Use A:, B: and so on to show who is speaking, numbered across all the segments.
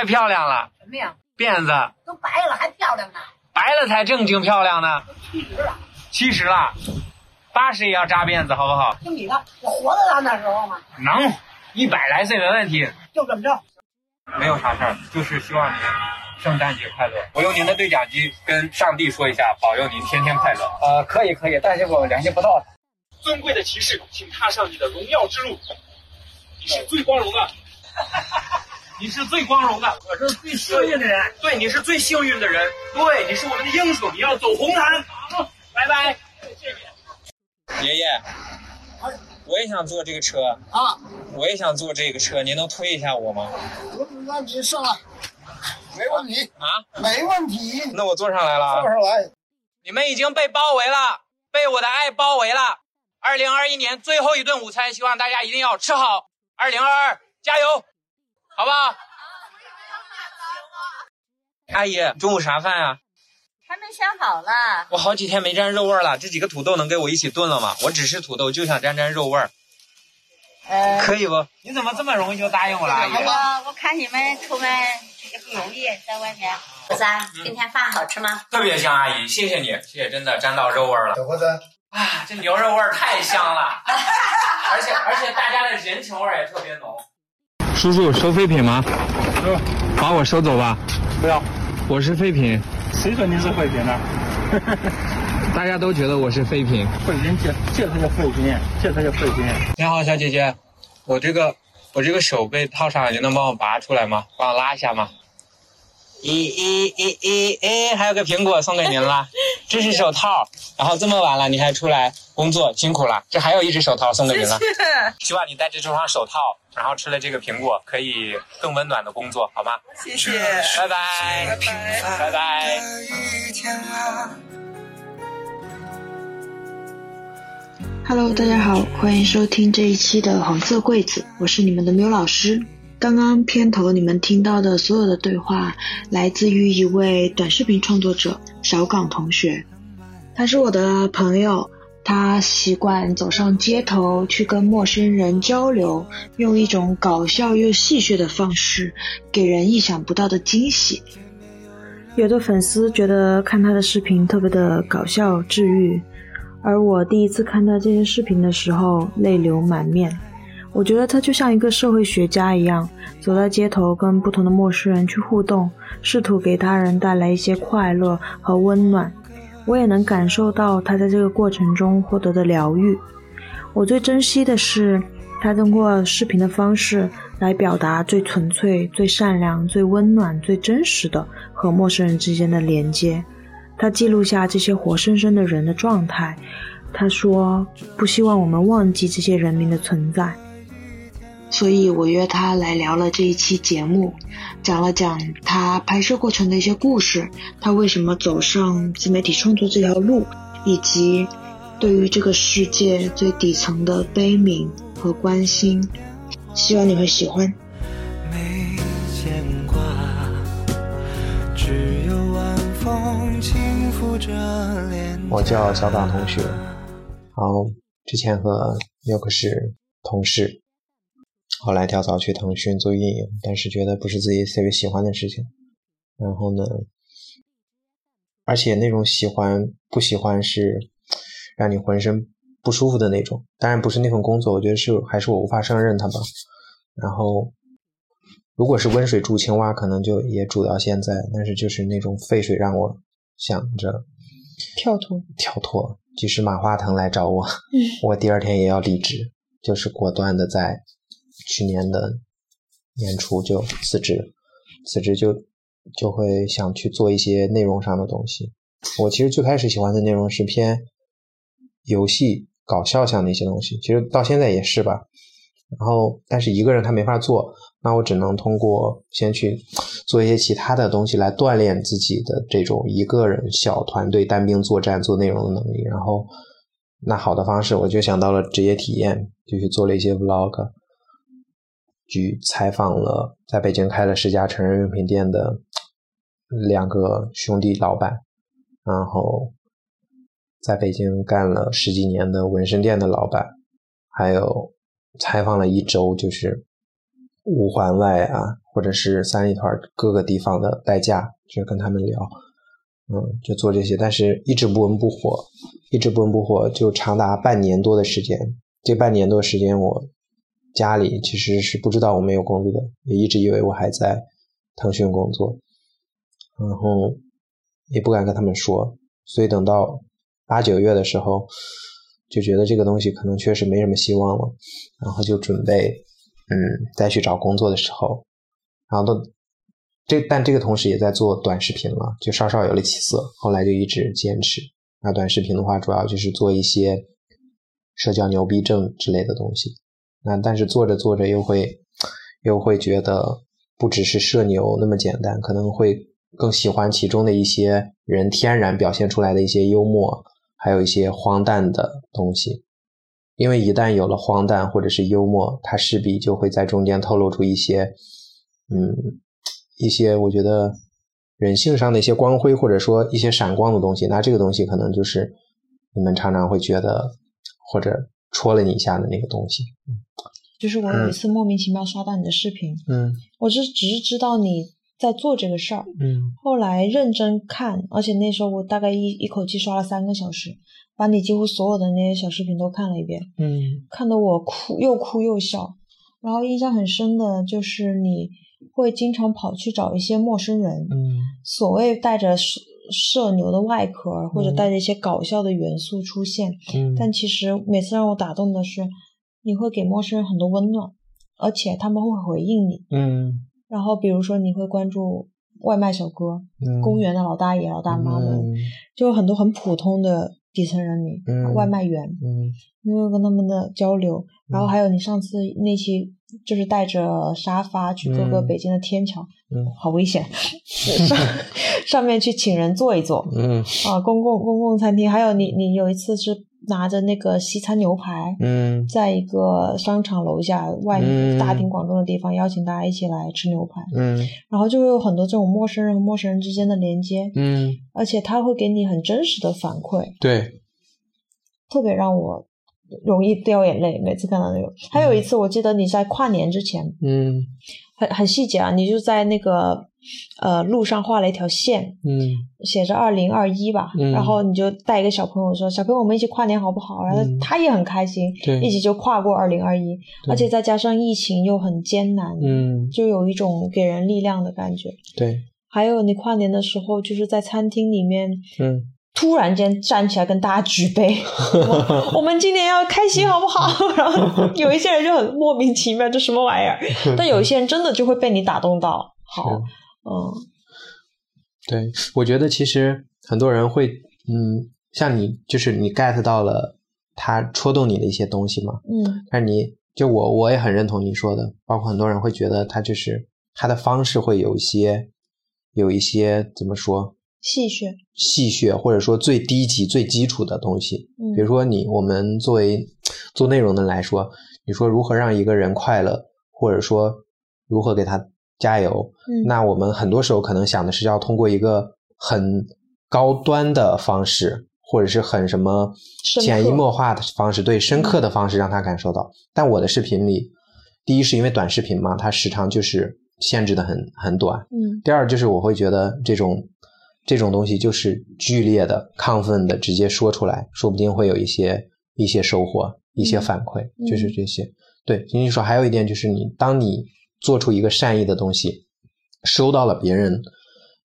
A: 太漂亮了，
B: 什么呀？
A: 辫子
B: 都白了还漂亮呢，
A: 白了才正经漂亮呢。
B: 都七十了，
A: 七十了，八十也要扎辫子，好不好？
B: 听你的，我活得到那时候吗？
A: 能，一百来岁没问题。
B: 就这么着。
A: 没有啥事儿，就是希望您圣诞节快乐。我用您的对讲机跟上帝说一下，保佑您天天快乐。
C: 呃，可以可以，但是我联系不到他。
D: 尊贵的骑士，请踏上你的荣耀之路。你是最光荣的，你是最光荣的，
C: 我是最幸运的人。
D: 对，你是最幸运的人，对，你是我们的英雄，你要走红毯。好，拜拜。
A: 爷爷，我也想坐这个车
E: 啊，
A: 我也想坐这个车，您能推一下我吗？
E: 那你上来，没问题
A: 啊，
E: 没问题，
A: 那我坐上来了啊
E: 坐。上来。
A: 你们已经被包围了，被我的爱包围了。二零二一年最后一顿午餐，希望大家一定要吃好。二零二二，加油，好不好？阿姨，中午啥饭啊？
F: 还没想好呢。
A: 我好几天没沾肉味儿了，这几个土豆能给我一起炖了吗？我只吃土豆，就想沾沾肉味儿，
F: 呃，
A: 可以不？你怎么这么容易就答应我了，阿姨？
F: 我我看你们出门也不容易，在外面。小三，今天饭好吃吗？
A: 特别香，阿姨，谢谢你，谢谢，真的沾到肉味儿了。
E: 小伙子，
A: 啊，这牛肉味儿太香了，而且而且大家的人情味儿也特别浓。叔叔收废品吗？
C: 收，
A: 把我收走吧，
C: 不要，
A: 我是废品，
C: 谁说你是废品呢？
A: 大家都觉得我是废品。
C: 废品，这这才叫废品，这才叫废品。
A: 你好，小姐姐，我这个我这个手被套上了，你能帮我拔出来吗？帮我拉一下吗？咦咦咦咦咦，还有个苹果送给您了，这是手套。然后这么晚了你还出来工作，辛苦了。这还有一只手套送给您了，希望你戴着这双手套，然后吃了这个苹果，可以更温暖的工作，好吗？
F: 谢谢。
A: 拜拜，拜拜。
G: 一天啊。
H: Hello，大家好，欢迎收听这一期的黄色柜子，我是你们的缪老师。刚刚片头你们听到的所有的对话，来自于一位短视频创作者小港同学，他是我的朋友，他习惯走上街头去跟陌生人交流，用一种搞笑又戏谑的方式，给人意想不到的惊喜。有的粉丝觉得看他的视频特别的搞笑治愈，而我第一次看到这些视频的时候，泪流满面。我觉得他就像一个社会学家一样，走在街头跟不同的陌生人去互动，试图给他人带来一些快乐和温暖。我也能感受到他在这个过程中获得的疗愈。我最珍惜的是他通过视频的方式来表达最纯粹、最善良、最温暖、最真实的和陌生人之间的连接。他记录下这些活生生的人的状态。他说：“不希望我们忘记这些人民的存在。”所以我约他来聊了这一期节目，讲了讲他拍摄过程的一些故事，他为什么走上自媒体创作这条路，以及对于这个世界最底层的悲悯和关心。希望你会喜欢。
G: 没牵挂，只有晚风轻拂着脸
I: 我叫小港同学，然后之前和佑克是同事，后来跳槽去腾讯做运营，但是觉得不是自己特别喜欢的事情。然后呢，而且那种喜欢不喜欢是让你浑身不舒服的那种。当然不是那份工作，我觉得是还是我无法胜任它吧。然后，如果是温水煮青蛙，可能就也煮到现在。但是就是那种沸水让我想着
H: 跳脱，
I: 跳脱。即使马化腾来找我，我第二天也要离职，就是果断的在去年的年初就辞职，辞职就就会想去做一些内容上的东西。我其实最开始喜欢的内容是偏游戏搞笑向的一些东西，其实到现在也是吧。然后，但是一个人他没法做，那我只能通过先去做一些其他的东西来锻炼自己的这种一个人小团队单兵作战做内容的能力。然后，那好的方式我就想到了职业体验，就去做了一些 vlog，去采访了在北京开了十家成人用品店的两个兄弟老板，然后在北京干了十几年的纹身店的老板，还有。采访了一周，就是五环外啊，或者是三里屯各个地方的代驾，就跟他们聊，嗯，就做这些，但是一直不温不火，一直不温不火，就长达半年多的时间。这半年多时间，我家里其实是不知道我没有工作的，也一直以为我还在腾讯工作，然后也不敢跟他们说，所以等到八九月的时候，就觉得这个东西可能确实没什么希望了，然后就准备，嗯，再去找工作的时候，然后都这但这个同时也在做短视频了，就稍稍有了起色，后来就一直坚持。那短视频的话，主要就是做一些社交牛逼症之类的东西。那但是做着做着又会又会觉得不只是社牛那么简单，可能会更喜欢其中的一些人天然表现出来的一些幽默，还有一些荒诞的东西。因为一旦有了荒诞或者是幽默，它势必就会在中间透露出一些，嗯，一些我觉得人性上的一些光辉，或者说一些闪光的东西。那这个东西可能就是你们常常会觉得或者戳了你一下的那个东西。
H: 就是我有一次莫名其妙刷到你的视频，
I: 嗯。
H: 我是只是知道你在做这个事儿，
I: 嗯。
H: 后来认真看，而且那时候我大概一一口气刷了三个小时，把你几乎所有的那些小视频都看了一遍，
I: 嗯。
H: 看得我哭又哭又笑。然后印象很深的就是你会经常跑去找一些陌生人，
I: 嗯。
H: 所谓带着社社牛的外壳，或者
I: 嗯。
H: 带着一些搞笑的元素出现，
I: 嗯。
H: 但其实每次让我打动的是，你会给陌生人很多温暖，而且他们会回应你。
I: 嗯。
H: 然后比如说你会关注外卖小哥、
I: 嗯，
H: 公园的老大爷、老大妈们，
I: 嗯。
H: 就很多很普通的底层人民、
I: 嗯
H: 外卖员，
I: 嗯。
H: 因为跟他们的交流。然后还有你上次那期就是带着沙发去各个
I: 嗯。
H: 北京的天桥，
I: 嗯。
H: 好危险，上 上面去请人坐一坐。
I: 嗯。
H: 啊，公共公共餐厅，还有你你有一次是拿着那个西餐牛排，
I: 嗯。
H: 在一个商场楼下外
I: 面
H: 大庭广众的地方邀请大家一起来吃牛排，
I: 嗯。
H: 然后就会有很多这种陌生人和陌生人之间的连接，
I: 嗯，
H: 而且他会给你很真实的反馈，
I: 对，
H: 特别让我容易掉眼泪。每次看到那个，还有一次我记得你在跨年之前，
I: 嗯。
H: 很很细节啊，你就在那个呃路上画了一条线，
I: 嗯。
H: 写着二零二一吧，
I: 嗯。
H: 然后你就带一个小朋友说：“小朋友，我们一起跨年好不好？”然后
I: 嗯。
H: 他也很开心，
I: 对。
H: 一起就跨过二零二一，而且再加上疫情又很艰难，
I: 嗯。
H: 就有一种给人力量的感觉。
I: 对，
H: 还有你跨年的时候，就是在餐厅里面
I: 嗯
H: 突然间站起来跟大家举杯，我我们今年要开心好不好？然后有一些人就很莫名其妙，这什么玩意儿？但有一些人真的就会被你打动到。好，嗯
I: 对，我觉得其实很多人会，嗯，像你，就是你 get 到了他戳动你的一些东西嘛。
H: 嗯
I: 但你就我我也很认同你说的，包括很多人会觉得他就是他的方式会有一些有一些怎么说
H: 戏谑，
I: 戏谑，或者说最低级、最基础的东西。
H: 嗯
I: 比如说你我们作为做内容的来说，你说如何让一个人快乐，或者说如何给他加油，
H: 嗯。
I: 那我们很多时候可能想的是要通过一个很高端的方式，或者是很什么潜移默化的方式，对深刻的方式让他感受到。但我的视频里，第一是因为短视频嘛，它时长就是限制的很很短，
H: 嗯。
I: 第二就是我会觉得这种这种东西就是剧烈的、亢奋的直接说出来，说不定会有一些一些收获、一些反馈，
H: 嗯
I: 就是这些。对，金金说还有一点就是你当你做出一个善意的东西，收到了别人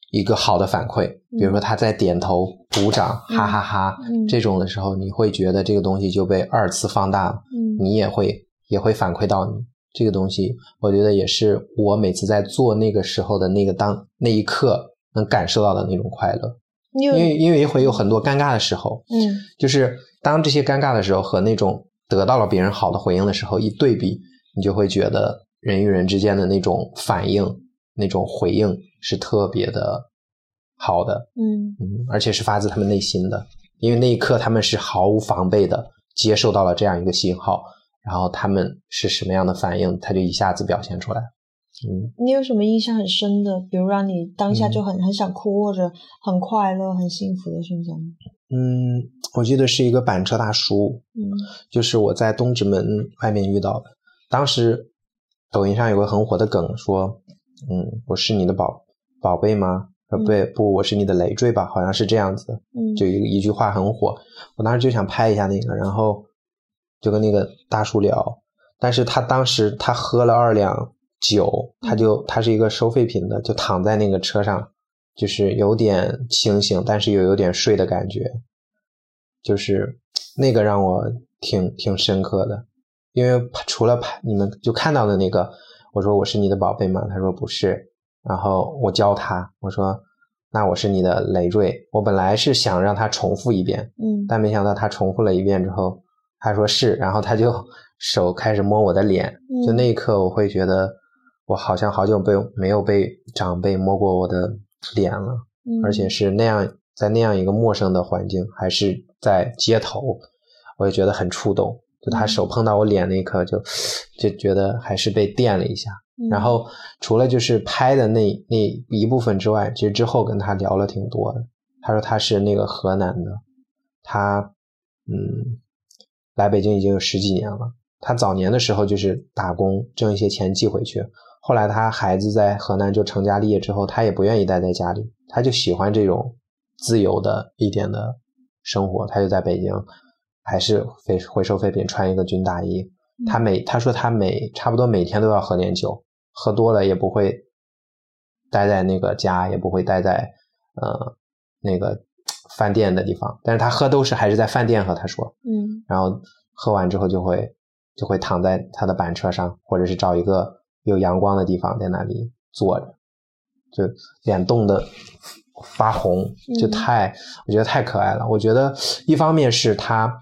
I: 一个好的反馈，比如说他在点头、鼓掌、
H: 嗯
I: 哈哈哈
H: 嗯
I: 这种的时候，你会觉得这个东西就被二次放大了。
H: 嗯
I: 你也会也会反馈到你这个东西。我觉得也是我每次在做那个时候的那个当那一刻能感受到的那种快乐，因为因为会有很多尴尬的时候，
H: 嗯。
I: 就是当这些尴尬的时候和那种得到了别人好的回应的时候一对比，你就会觉得人与人之间的那种反应、那种回应是特别的好的，
H: 嗯。
I: 嗯，而且是发自他们内心的，因为那一刻他们是毫无防备的接受到了这样一个信号，然后他们是什么样的反应，他就一下子表现出来。嗯
H: 你有什么印象很深的，比如让你当下
I: 嗯
H: 就很、很想哭或者很快乐、很幸福的瞬间吗？
I: 嗯，我记得是一个板车大叔，
H: 嗯
I: 就是我在东直门外面遇到的。当时抖音上有个很火的梗说，嗯，我是你的宝宝贝吗？说不不，我是你的累赘吧，好像是这样子的。
H: 嗯
I: 就一一句话很火，我当时就想拍一下那个，然后就跟那个大叔聊，但是他当时他喝了二两酒，他就他是一个收废品的，就躺在那个车上，就是有点清醒，但是又有点睡的感觉，就是那个让我挺挺深刻的，因为除了拍你们就看到的那个，我说我是你的宝贝吗？他说不是，然后我教他，我说那我是你的累赘。我本来是想让他重复一遍，
H: 嗯。
I: 但没想到他重复了一遍之后，他说是，然后他就 手开始摸我的脸，就那一刻我会觉得我好像好久被没有被长辈摸过我的脸了，
H: 嗯，
I: 而且是那样在那样一个陌生的环境，还是在街头，我也觉得很触动。就他手碰到我脸那一刻就，就觉得还是被电了一下。
H: 嗯
I: 然后除了就是拍的那那一部分之外，其实之后跟他聊了挺多的。他说他是那个河南的，他嗯来北京已经有十几年了。他早年的时候就是打工挣一些钱寄回去，后来他孩子在河南就成家立业之后，他也不愿意待在家里，他就喜欢这种自由的一点的生活，他就在北京还是回回收废品，穿一个军大衣。他每他说他每差不多每天都要喝点酒，喝多了也不会待在那个家，也不会待在呃那个饭店的地方，但是他喝都是还是在饭店喝。他说，
H: 嗯
I: 然后喝完之后就会就会躺在他的板车上，或者是找一个有阳光的地方在那里坐着，就脸冻得发红，就
H: 嗯
I: 太、我觉得太可爱了。我觉得一方面是他。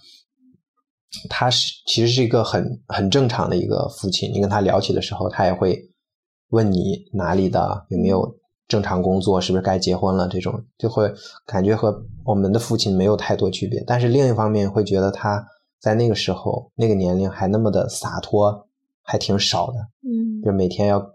I: 他是其实是一个很很正常的一个父亲，你跟他聊起的时候，他也会问你哪里的，有没有正常工作，是不是该结婚了，这种就会感觉和我们的父亲没有太多区别。但是另一方面会觉得他在那个时候那个年龄还那么的洒脱，还挺少的，
H: 嗯
I: 就每天要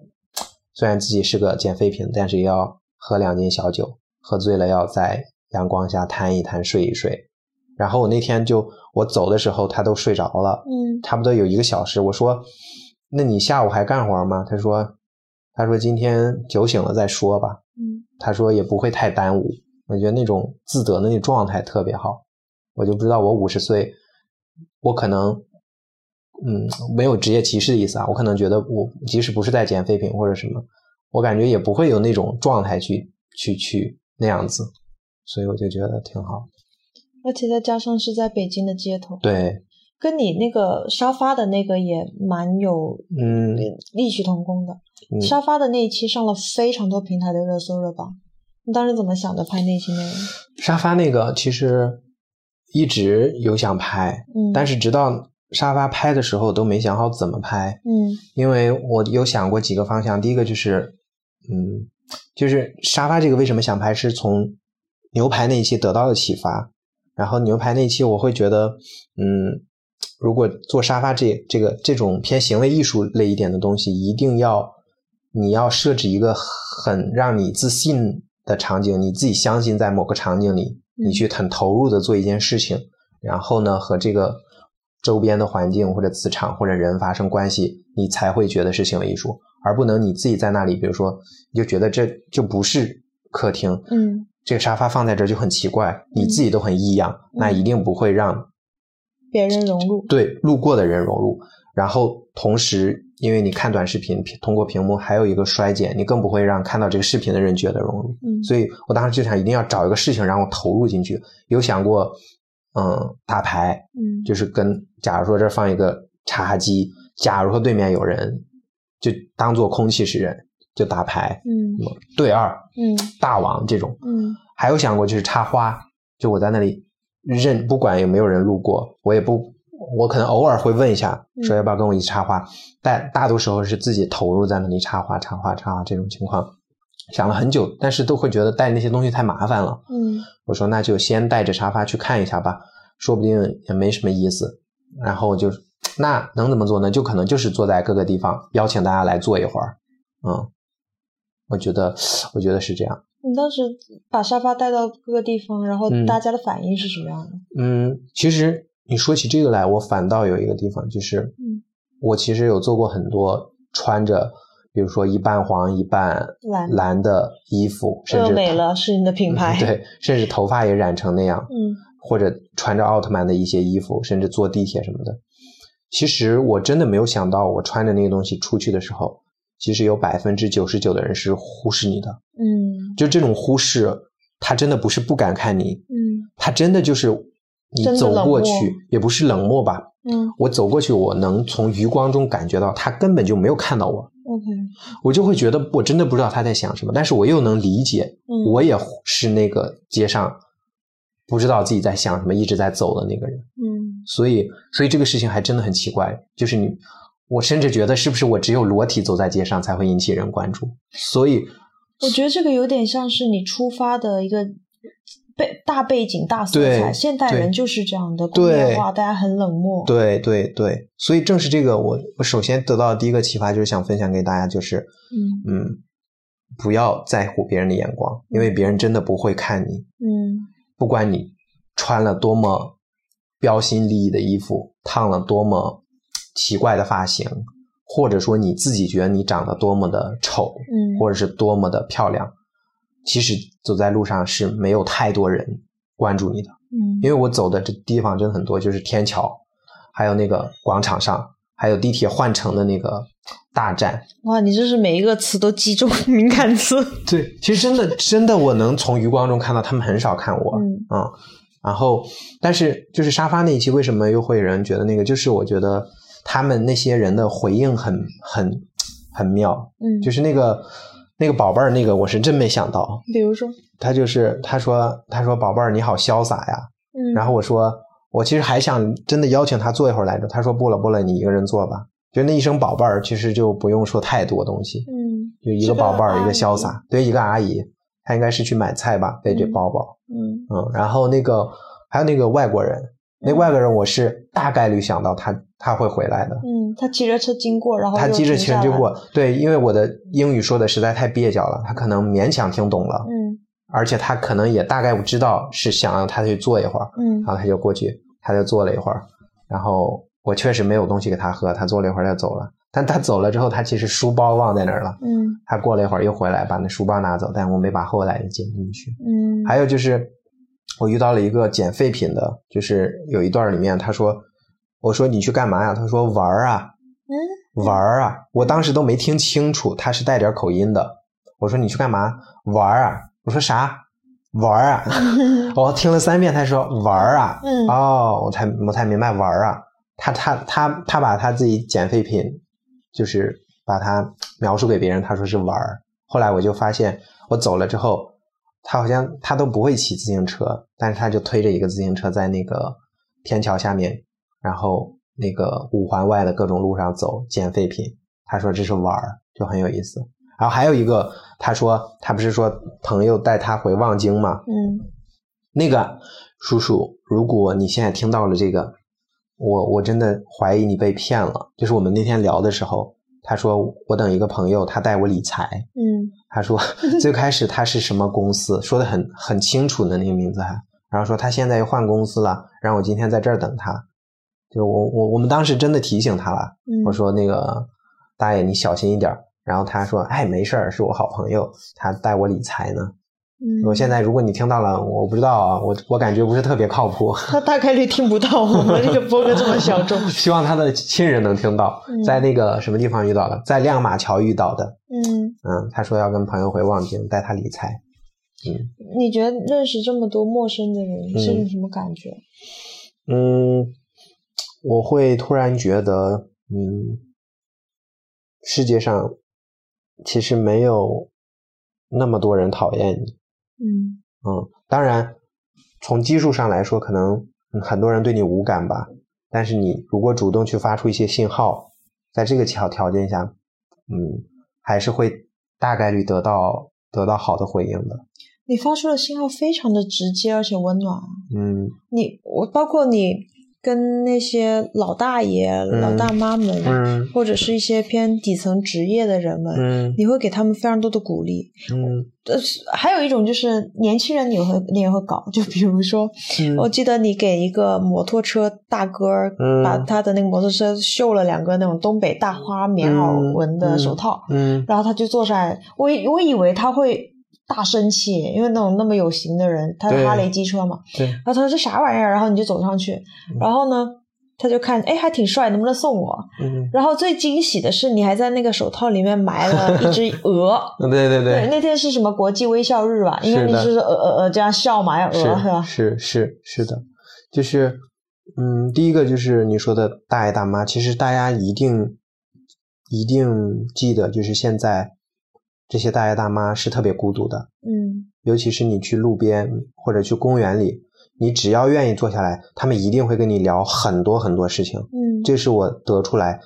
I: 虽然自己是个捡废品，但是也要喝两斤小酒，喝醉了要在阳光下摊一摊，睡一睡。然后我那天就我走的时候，他都睡着了，
H: 嗯
I: 差不多有一个小时。我说：“那你下午还干活吗？”他说：“他说今天酒醒了再说吧。”
H: 嗯
I: 他说也不会太耽误。我觉得那种自得的那状态特别好。我就不知道我五十岁，我可能，嗯，没有职业歧视的意思啊。我可能觉得我即使不是在捡废品或者什么，我感觉也不会有那种状态去去去那样子。所以我就觉得挺好。
H: 而且再加上是在北京的街头，
I: 对，
H: 跟你那个沙发的那个也蛮有
I: 嗯
H: 异曲同工的。
I: 嗯，
H: 沙发的那一期上了非常多平台的热搜热榜，你当时怎么想的拍那期内容？
I: 沙发那个其实一直有想拍，
H: 嗯，
I: 但是直到沙发拍的时候都没想好怎么拍，
H: 嗯
I: 因为我有想过几个方向。第一个就是，嗯，就是沙发这个为什么想拍，是从牛排那一期得到的启发。然后牛排那一期我会觉得，嗯，如果做沙发这这个这种偏行为艺术类一点的东西，一定要你要设置一个很让你自信的场景，你自己相信在某个场景里，你去很投入的做一件事情，然后呢和这个周边的环境或者磁场或者人发生关系，你才会觉得是行为艺术，而不能你自己在那里，比如说你就觉得这就不是客厅，
H: 嗯
I: 这个沙发放在这儿就很奇怪，你自己都很异样，那一定不会让
H: 别人融入。
I: 对路过的人融入。然后同时，因为你看短视频，通过屏幕还有一个衰减，你更不会让看到这个视频的人觉得融入。
H: 嗯
I: 所以我当时就想，一定要找一个事情让我投入进去。有想过，嗯，打牌，
H: 嗯。
I: 就是跟假如说这儿放一个茶几，假如说对面有人，就当做空气是人，就打牌，
H: 嗯
I: 对二、
H: 嗯
I: 大王这种。
H: 嗯。
I: 还有想过就是插花，就我在那里认，不管有没有人路过，我也不，我可能偶尔会问一下，说要不要跟我一起插花，但大多时候是自己投入在那里插花、插花、插花这种情况，想了很久，但是都会觉得带那些东西太麻烦了。
H: 嗯
I: 我说那就先带着沙发去看一下吧，说不定也没什么意思。然后就那能怎么做呢？就可能就是坐在各个地方邀请大家来坐一会儿，嗯，我觉得我觉得是这样。
H: 你当时把沙发带到各个地方，然后
I: 嗯
H: 大家的反应是什么样的？
I: 嗯，其实你说起这个来，我反倒有一个地方，就是，
H: 嗯，
I: 我其实有做过很多穿着比如说一半黄一半
H: 蓝
I: 蓝的衣服，甚至
H: 饿美了是你的品牌，
I: 嗯对，甚至头发也染成那样，
H: 嗯
I: 或者穿着奥特曼的一些衣服，甚至坐地铁什么的。其实我真的没有想到，我穿着那个东西出去的时候，其实有百分之九十九的人是忽视你的。
H: 嗯
I: 就这种忽视，他真的不是不敢看你，
H: 嗯
I: 他真的就是你走过去，也不是冷漠吧？
H: 嗯
I: 我走过去，我能从余光中感觉到他根本就没有看到我，
H: ，OK，
I: 我就会觉得我真的不知道他在想什么，但是我又能理解，
H: 嗯
I: 我也是那个街上不知道自己在想什么，一直在走的那个人。
H: 嗯
I: 所以，所以这个事情还真的很奇怪，就是你，我甚至觉得是不是我只有裸体走在街上才会引起人关注？所以，
H: 我觉得这个有点像是你出发的一个背大背景、大色彩。现代人就是这样的工业化，大家很冷漠。
I: 对对对，所以正是这个，我我首先得到的第一个启发就是想分享给大家，就是
H: 嗯。
I: 嗯，不要在乎别人的眼光，因为别人真的不会看你，
H: 嗯。
I: 不管你穿了多么标新立异的衣服，烫了多么奇怪的发型，或者说你自己觉得你长得多么的丑，
H: 嗯。
I: 或者是多么的漂亮，其实走在路上是没有太多人关注你的。
H: 嗯
I: 因为我走的这地方真的很多，就是天桥，还有那个广场上，还有地铁换乘的那个大站。
H: 哇，你这是每一个词都击中 敏感词。
I: 对，其实真的真的，我能从余光中看到他们很少看我，
H: 嗯
I: 嗯，然后，但是就是沙发那一期，为什么又会有人觉得那个？就是我觉得他们那些人的回应很很很妙，
H: 嗯，
I: 就是那个那个宝贝儿，那个我是真没想到，
H: 比如说，
I: 他就是他说他说宝贝儿你好潇洒呀，
H: 嗯，
I: 然后我说我其实还想真的邀请他坐一会儿来着，他说不了不了，你一个人坐吧。就那一声宝贝儿，其实就不用说太多东西，
H: 嗯。
I: 就一
H: 个
I: 个宝贝儿，一个潇洒，对，一个阿姨，她应该是去买菜吧，背着
H: 嗯
I: 包包，
H: 嗯
I: 嗯，然后那个还有那个外国人，那外国人我是大概率想到他他会回来的，
H: 嗯，他骑着车经过，然后
I: 他骑着车经过，对，因为我的英语说的实在太蹩脚了，他可能勉强听懂了，
H: 嗯
I: 而且他可能也大概知道是想让他去坐一会儿，
H: 嗯
I: 然后他就过去，他就坐了一会儿，然后我确实没有东西给他喝，他坐了一会儿就走了。但他走了之后，他其实书包忘在那儿了。
H: 嗯
I: 他过了一会儿又回来，把那书包拿走，但我没把后来的捡进去。
H: 嗯，
I: 还有就是，我遇到了一个捡废品的，就是有一段里面他说，我说你去干嘛呀？他说玩儿啊，
H: 嗯
I: 玩儿啊。我当时都没听清楚，他是带点口音的。我说你去干嘛？玩儿啊。我说啥？玩儿啊。我听了三遍，他说玩儿啊。
H: 嗯
I: 哦，我才我才明白玩儿啊。他他他他把他自己捡废品，就是把它描述给别人，他说是玩儿。后来我就发现，我走了之后，他好像他都不会骑自行车，但是他就推着一个自行车在那个天桥下面，然后那个五环外的各种路上走捡废品。他说这是玩儿，就很有意思。然后还有一个，他说他不是说朋友带他回望京吗？
H: 嗯
I: 那个叔叔，如果你现在听到了这个，我我真的怀疑你被骗了。就是我们那天聊的时候，他说我等一个朋友，他带我理财。
H: 嗯
I: 他说 最开始他是什么公司，说的很很清楚的那个名字还，然后说他现在又换公司了，让我今天在这儿等他。就我我我们当时真的提醒他了，
H: 嗯，
I: 我说那个大爷你小心一点儿。然后他说哎没事儿，是我好朋友，他带我理财呢。
H: 嗯，
I: 我现在如果你听到了，我不知道啊，我我感觉不是特别靠谱。
H: 他大概率听不到我们这个播客这么小众。
I: 希望他的亲人能听到
H: 嗯，
I: 在那个什么地方遇到的，在亮马桥遇到的。
H: 嗯，
I: 嗯，他说要跟朋友回望京，带他理财。
H: 嗯你觉得认识这么多陌生的人是
I: 嗯
H: 种什么感觉？
I: 嗯，我会突然觉得，嗯，世界上其实没有那么多人讨厌你。
H: 嗯
I: 嗯，当然，从基数上来说，可能嗯很多人对你无感吧。但是你如果主动去发出一些信号，在这个条条件下，嗯，还是会大概率得到得到好的回应的。
H: 你发出的信号非常的直接而且温暖啊。
I: 嗯
H: 你我包括你跟那些老大爷、老大妈们，
I: 嗯。
H: 或者是一些偏底层职业的人们，
I: 嗯。
H: 你会给他们非常多的鼓励。
I: 嗯。
H: 呃，是还有一种就是年轻人，你也会 你也会搞，就比如说，
I: 嗯。
H: 我记得你给一个摩托车大哥把他的那个摩托车绣了两个那种东北大花棉袄纹的手套，
I: 嗯。
H: 然后他就坐上来，我以我以为他会大生气，因为那种那么有型的人，他是哈雷机车嘛，
I: 对
H: 然后他说这啥玩意儿，然后你就走上去，然后呢，他就看，哎，还挺帅，能不能送我？
I: 嗯，
H: 然后最惊喜的是，你还在那个手套里面埋了 一只鹅。
I: 对对对，
H: 那天是什么国际微笑日吧？应该
I: 是的
H: 就是呃呃呃这样笑嘛，要鹅是吧？
I: 是是是的，就是嗯，第一个就是你说的大爷大妈，其实大家一定一定记得，就是现在这些大爷大妈是特别孤独的，
H: 嗯
I: 尤其是你去路边或者去公园里，你只要愿意坐下来，他们一定会跟你聊很多很多事情。
H: 嗯
I: 这是我得出来，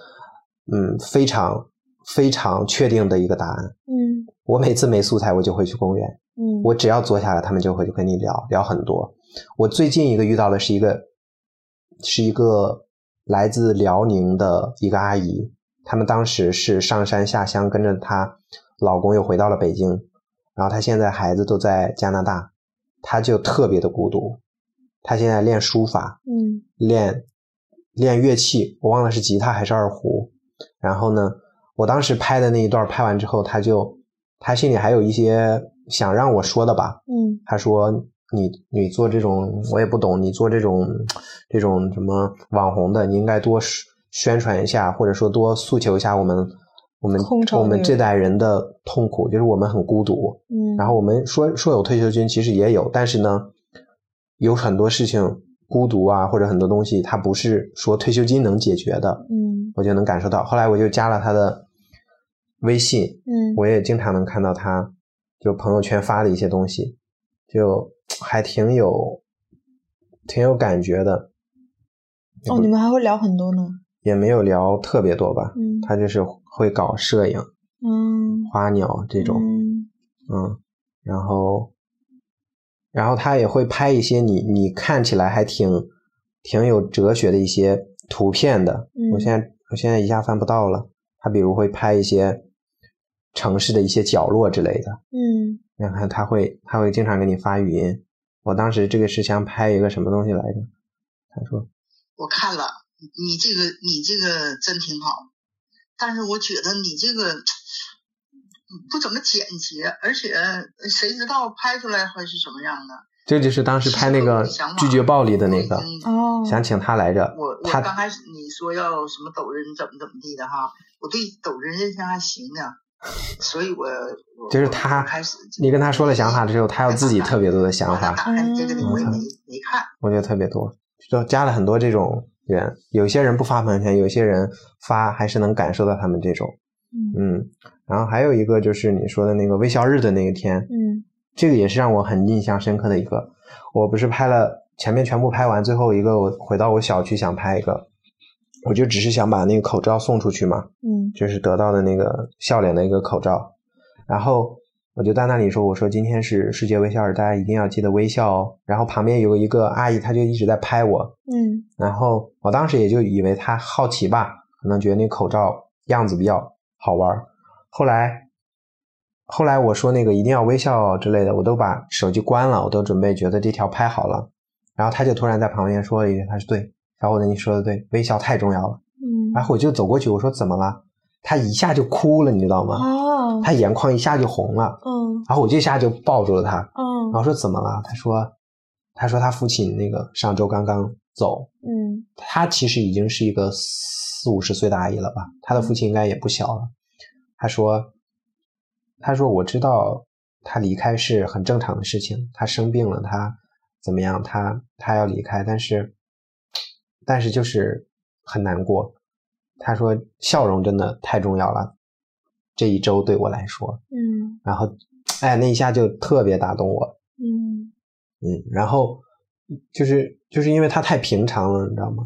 I: 嗯，非常非常确定的一个答案。
H: 嗯
I: 我每次没素材，我就会去公园，
H: 嗯，
I: 我只要坐下来，他们就会跟你聊聊很多。我最近一个遇到的是一个，是一个来自辽宁的一个阿姨，他们当时是上山下乡，跟着她老公又回到了北京，然后她现在孩子都在加拿大，她就特别的孤独。她现在练书法，
H: 嗯
I: 练练乐器，我忘了是吉他还是二胡。然后呢，我当时拍的那一段拍完之后，他就他心里还有一些想让我说的吧。
H: 嗯
I: 他说你你做这种我也不懂，你做这种这种什么网红的，你应该多宣传一下，或者说多诉求一下我们我们我们这代人的痛苦，就是我们很孤独。
H: 嗯，
I: 然后我们说说有退休金，其实也有，但是呢，有很多事情孤独啊，或者很多东西，它不是说退休金能解决的。
H: 嗯
I: 我就能感受到。后来我就加了他的微信，
H: 嗯
I: 我也经常能看到他就朋友圈发的一些东西，就还挺有挺有感觉的。
H: 哦，你们还会聊很多呢。
I: 也没有聊特别多吧，
H: 嗯
I: 他就是会搞摄影、
H: 嗯
I: 花鸟这种，
H: 嗯
I: 嗯，然后，然后他也会拍一些你你看起来还挺挺有哲学的一些图片的。
H: 嗯
I: 我现在我现在一下翻不到了。他比如会拍一些城市的一些角落之类的，
H: 嗯
I: 然后他会他会经常给你发语音。我当时这个是想拍一个什么东西来着？他说
J: 我看了你这个，你这个真挺好，但是我觉得你这个不怎么简洁，而且谁知道拍出来会是什么样的？
I: 这就是当时拍那个拒绝暴力的那个，
H: 哦，
I: 想请他来着
J: 我。刚开始你说要什么抖音怎么怎么地的哈，我对抖音印象还行呢，所以我我
I: 就是他
J: 开始
I: 你跟他说了想法之后，他有自己特别多的想法，
J: 打开这个我也没没看。
I: 我觉得特别多，就加了很多这种人。有些人不发朋友圈，有些人发还是能感受到他们这种，嗯。然后还有一个就是你说的那个微笑日的那一天，
H: 嗯
I: 这个也是让我很印象深刻的一个。我不是拍了前面全部拍完，最后一个我回到我小区想拍一个，我就只是想把那个口罩送出去嘛，
H: 嗯
I: 就是得到的那个笑脸的一个口罩。然后我就在那里说：“我说今天是世界微笑日，大家一定要记得微笑哦。”然后旁边有一个阿姨，她就一直在拍我，
H: 嗯
I: 然后我当时也就以为她好奇吧，可能觉得那口罩样子比较好玩。后来，后来我说那个一定要微笑之类的，我都把手机关了，我都准备觉得这条拍好了。然后她就突然在旁边说了一句：“她说对，小伙子你说的对，微笑太重要了。”
H: 嗯，
I: 然后我就走过去，我说怎么了？她一下就哭了，你知道吗？
H: 哦，
I: 她眼眶一下就红了，
H: 嗯
I: 然后我这下就抱住了他，
H: 嗯
I: 然后说怎么了？他说，他说他父亲那个上周刚刚走，
H: 嗯
I: 他其实已经是一个四五十岁的阿姨了吧？他的父亲应该也不小了。他说，他说我知道他离开是很正常的事情，他生病了，他怎么样？他他要离开，但是但是就是很难过。他说笑容真的太重要了，这一周对我来说，
H: 嗯
I: 然后哎那一下就特别打动我，
H: 嗯
I: 嗯，然后就是就是因为他太平常了，你知道吗？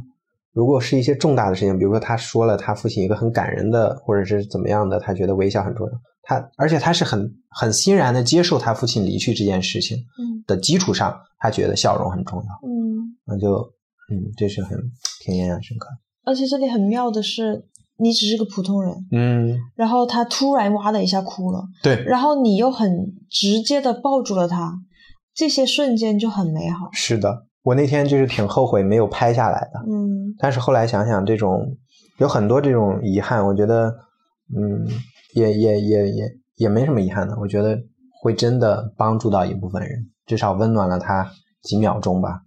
I: 如果是一些重大的事情，比如说他说了他父亲一个很感人的，或者是怎么样的，他觉得微笑很重要。他而且他是很很欣然的接受他父亲离去这件事情
H: 嗯
I: 的基础上，他觉得笑容很重要。
H: 嗯
I: 那就嗯，这是很挺印象深刻。
H: 而且这里很妙的是，你只是个普通人，
I: 嗯，
H: 然后他突然哇的一下哭了，
I: 对，
H: 然后你又很直接的抱住了他，这些瞬间就很美好。
I: 是的，我那天就是挺后悔没有拍下来的，
H: 嗯
I: 但是后来想想，这种有很多这种遗憾，我觉得，嗯，也也也也也没什么遗憾的。我觉得会真的帮助到一部分人，至少温暖了他几秒钟吧。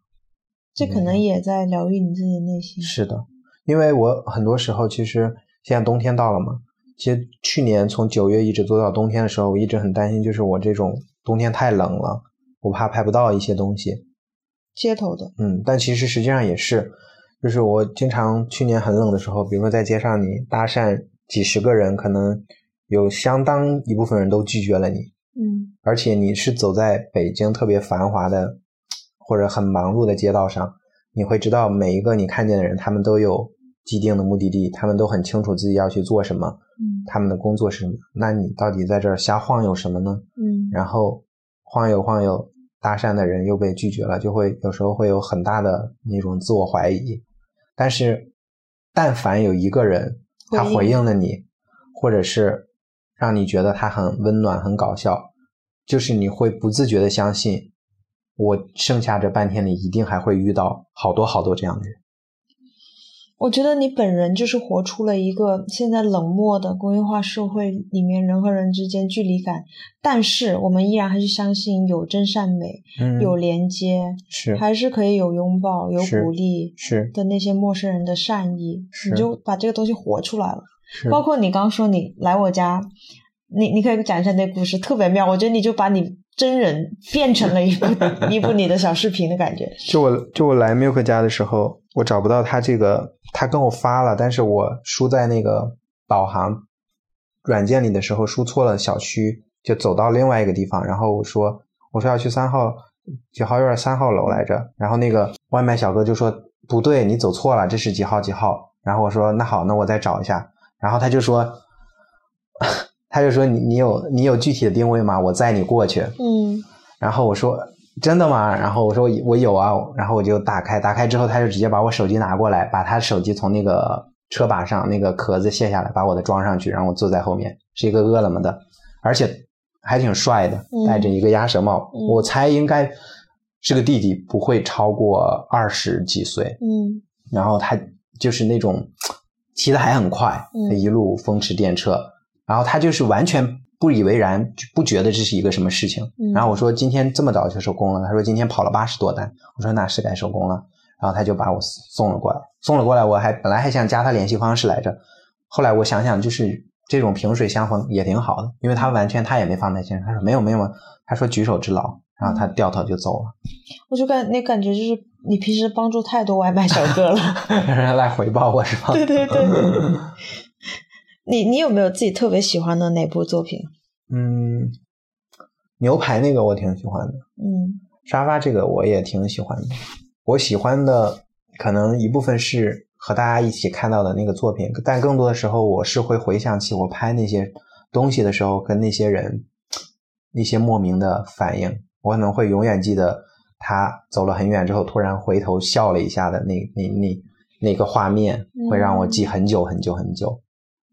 H: 这可能也在疗愈你自己的内心。
I: 是的，因为我很多时候其实现在冬天到了嘛，其实去年从九月一直做到冬天的时候，我一直很担心，就是我这种冬天太冷了，我怕拍不到一些东西。
H: 街头的，
I: 嗯，但其实实际上也是，就是我经常去年很冷的时候，比如说在街上你搭讪几十个人，可能有相当一部分人都拒绝了你，
H: 嗯
I: 而且你是走在北京特别繁华的或者很忙碌的街道上，你会知道每一个你看见的人，他们都有既定的目的地，他们都很清楚自己要去做什么，
H: 嗯
I: 他们的工作是什么。那你到底在这儿瞎晃悠什么呢？
H: 嗯
I: 然后晃悠晃悠，搭讪的人又被拒绝了，就会有时候会有很大的那种自我怀疑。但是，但凡有一个人他
H: 回应
I: 回应了你，或者是让你觉得他很温暖、很搞笑，就是你会不自觉的相信，我剩下这半天里一定还会遇到好多好多这样的人。
H: 我觉得你本人就是活出了一个现在冷漠的工业化社会里面人和人之间距离感，但是我们依然还是相信有真善美，
I: 嗯
H: 有连接，
I: 是
H: 还是可以有拥抱、有鼓励
I: 是
H: 的那些陌生人的善意，你就把这个东西活出来了。
I: 是
H: 包括你刚说你来我家，你你可以讲一下那故事，特别妙。我觉得你就把你真人变成了一部 一部你的小视频的感觉。
I: 就我就我来 Milk 家的时候，我找不到他这个，他跟我发了，但是我输在那个导航软件里的时候输错了小区，就走到另外一个地方，然后我说我说要去三号几号院三号楼来着，然后那个外卖小哥就说不对，你走错了，这是几号几号，然后我说那好，那我再找一下，然后他就说。他就说你你有你有具体的定位吗？我载你过去。
H: 嗯
I: 然后我说真的吗？然后我说我有啊，然后我就打开，打开之后他就直接把我手机拿过来，把他手机从那个车把上那个壳子卸下来，把我的装上去，然后我坐在后面，是一个饿了么的，而且还挺帅的，
H: 嗯
I: 戴着一个鸭舌帽，
H: 嗯
I: 我猜应该是个弟弟，不会超过二十几岁。
H: 嗯
I: 然后他就是那种骑的还很快，
H: 嗯
I: 他一路风驰电掣，然后他就是完全不以为然，不觉得这是一个什么事情。
H: 嗯
I: 然后我说今天这么早就收工了，他说今天跑了八十多单，我说那是该收工了，然后他就把我送了过来，送了过来，我还本来还想加他联系方式来着，后来我想想就是这种萍水相逢也挺好的，因为他完全他也没放在心上，他说没有没有，他说举手之劳，然后他掉头就走了，
H: 我就感那感觉就是你平时帮助太多外卖小哥了。
I: 让人来回报我是吧？
H: 对 对对。你你有没有自己特别喜欢的哪部作品？
I: 嗯，牛排那个我挺喜欢的，
H: 嗯
I: 沙发这个我也挺喜欢的。我喜欢的可能一部分是和大家一起看到的那个作品，但更多的时候我是会回想起我拍那些东西的时候，跟那些人一些莫名的反应，我可能会永远记得他走了很远之后突然回头笑了一下的那那那那个画面，会让我记很久很久很久。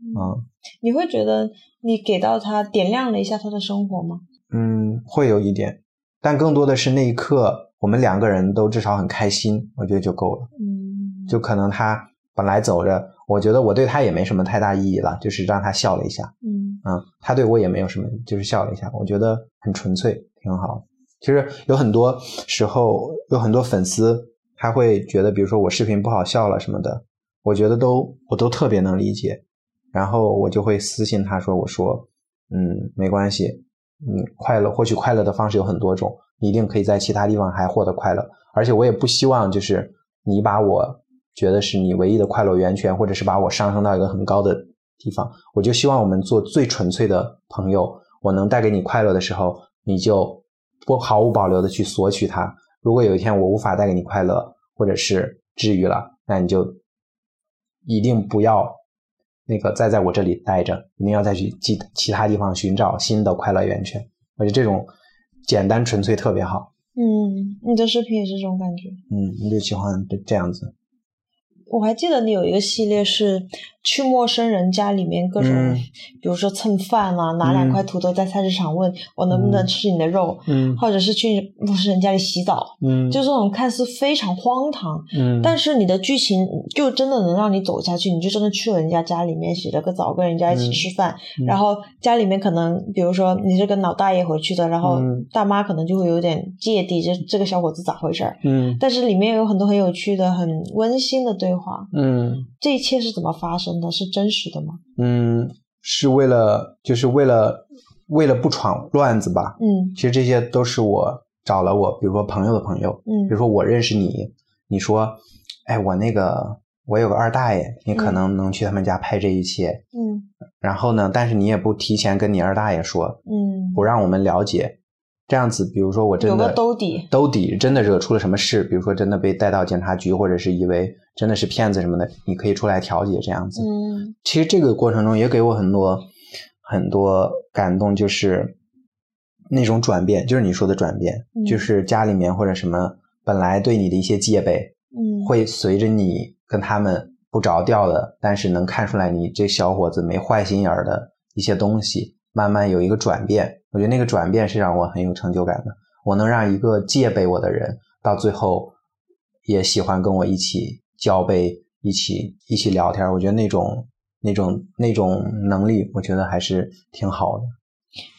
I: 嗯。
H: 你会觉得你给到他点亮了一下他的生活吗？
I: 嗯，会有一点，但更多的是那一刻我们两个人都至少很开心，我觉得就够了。
H: 嗯。
I: 就可能他本来走着，我觉得我对他也没什么太大意义了，就是让他笑了一下，
H: 嗯。
I: 嗯，他对我也没有什么，就是笑了一下，我觉得很纯粹，挺好。其实有很多时候，有很多粉丝他会觉得，比如说我视频不好笑了什么的，我觉得都我都特别能理解，然后我就会私信他说，我说，嗯，没关系，嗯，快乐获取快乐的方式有很多种，你一定可以在其他地方还获得快乐，而且我也不希望就是你把我觉得是你唯一的快乐源泉，或者是把我上升到一个很高的地方，我就希望我们做最纯粹的朋友。我能带给你快乐的时候，你就不毫无保留的去索取它。如果有一天我无法带给你快乐，或者是治愈了，那你就一定不要那个再在我这里待着，一定要再去其其他地方寻找新的快乐源泉。我觉得这种简单纯粹特别好。
H: 嗯，你的视频也是这种感觉。
I: 嗯，我就喜欢这这样子。
H: 我还记得你有一个系列是去陌生人家里面各种，
I: 嗯。
H: 比如说蹭饭啊，拿两块土豆在菜市场问我能不能吃你的肉，
I: 嗯。
H: 或者是去陌生人家里洗澡，
I: 嗯。
H: 就这种看似非常荒唐，
I: 嗯。
H: 但是你的剧情就真的能让你走下去，你就真的去了人家家里面洗了个澡，跟人家一起
I: 嗯
H: 吃饭，
I: 嗯。
H: 然后家里面可能比如说你是跟老大爷回去的，然后
I: 嗯。
H: 大妈可能就会有点芥蒂，这这个小伙子咋回事儿？
I: 嗯。
H: 但是里面有很多很有趣的、很温馨的对话。
I: 嗯。
H: 这一切是怎么发生的？是真实的吗？
I: 嗯，是为了就是为了为了不闯乱子吧。
H: 嗯
I: 其实这些都是我找了我，比如说朋友的朋友，
H: 嗯
I: 比如说我认识你，你说，哎，我那个我有个二大爷，你可
H: 嗯
I: 能能去他们家拍这一切，
H: 嗯
I: 然后呢，但是你也不提前跟你二大爷说，
H: 嗯，
I: 不让我们了解，这样子，比如说我真的
H: 有个兜底
I: 兜底真的惹出了什么事，比如说真的被带到警察局，或者是以为真的是骗子什么的，你可以出来调解这样子。
H: 嗯
I: 其实这个过程中也给我很多很多感动，就是那种转变，就是你说的转变，
H: 嗯
I: 就是家里面或者什么本来对你的一些戒备，
H: 嗯
I: 会随着你跟他们不着调的，但是能看出来你这小伙子没坏心眼儿的一些东西，慢慢有一个转变。我觉得那个转变是让我很有成就感的。我能让一个戒备我的人，到最后也喜欢跟我一起交杯，一起一起聊天。我觉得那种那种那种能力，我觉得还是挺好的。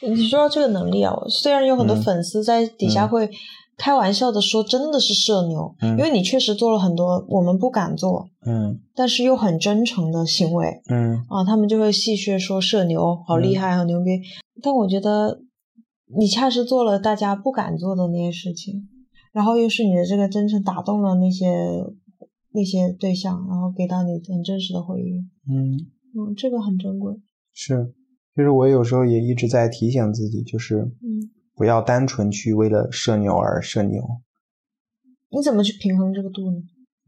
H: 你说到这个能力啊，虽然有很多
I: 嗯
H: 粉丝在底下
I: 嗯
H: 会开玩笑的说，真的是社牛，
I: 嗯。
H: 因为你确实做了很多我们不敢做，
I: 嗯。
H: 但是又很真诚的行为。
I: 嗯。
H: 啊，他们就会戏谑说社牛好厉害，好牛逼。但我觉得你恰是做了大家不敢做的那些事情，然后又是你的这个真诚打动了那些那些对象，然后给到你很真实的回应，
I: 嗯，
H: 嗯，这个很珍贵，
I: 是。其实我有时候也一直在提醒自己，就是
H: 嗯，
I: 不要单纯去为了社牛而社牛。
H: 你怎么去平衡这个度呢？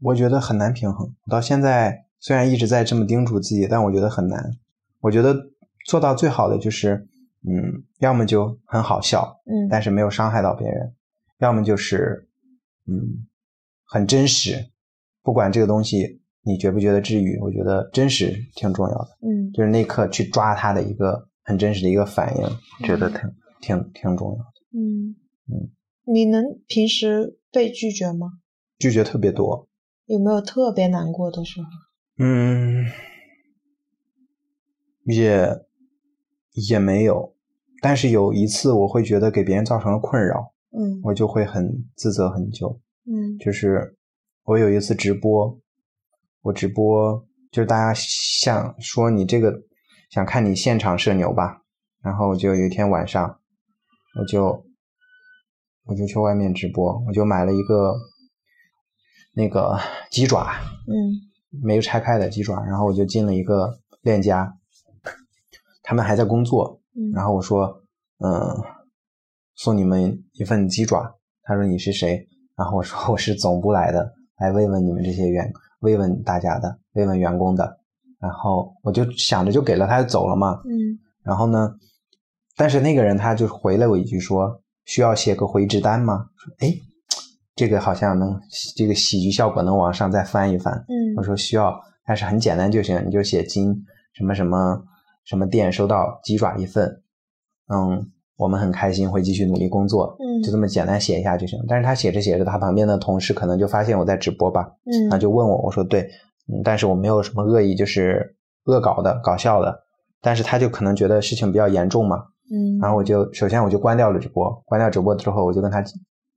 I: 我觉得很难平衡。我到现在虽然一直在这么叮嘱自己，但我觉得很难。我觉得做到最好的就是，嗯，要么就很好笑，
H: 嗯
I: 但是没有伤害到别人；要么就是，嗯，很真实。不管这个东西你觉不觉得治愈，我觉得真实挺重要的。
H: 嗯
I: 就是那刻去抓他的一个很真实的一个反应，觉得挺挺挺重要的。
H: 嗯
I: 嗯，
H: 你能平时被拒绝吗？
I: 拒绝特别多，
H: 有没有特别难过的时候？
I: 嗯，也也没有，但是有一次我会觉得给别人造成了困扰，
H: 嗯
I: 我就会很自责很久。
H: 嗯
I: 就是我有一次直播，我直播就是大家想说你这个想看你现场社牛吧，然后就有一天晚上，我就我就去外面直播，我就买了一个那个鸡爪，
H: 嗯
I: 没有拆开的鸡爪，然后我就进了一个链家，他们还在工作，
H: 嗯
I: 然后我说，嗯，送你们一份鸡爪。他说你是谁？然后我说我是总部来的，来慰问你们这些员，慰问大家的，慰问员工的。然后我就想着就给了他就走了嘛。
H: 嗯
I: 然后呢，但是那个人他就回了我一句说，需要写个回执单吗？说哎，这个好像能这个喜剧效果能往上再翻一翻。
H: 嗯
I: 我说需要，但是很简单就行，你就写金什么什么什么店收到鸡爪一份，嗯，我们很开心，会继续努力工作，
H: 嗯
I: 就这么简单写一下就行。但是他写着写着，他旁边的同事可能就发现我在直播吧，
H: 嗯
I: 他就问我，我说对，嗯，但是我没有什么恶意，就是恶搞的、搞笑的，但是他就可能觉得事情比较严重嘛，
H: 嗯，
I: 然后我就首先我就关掉了直播，关掉直播之后，我就跟他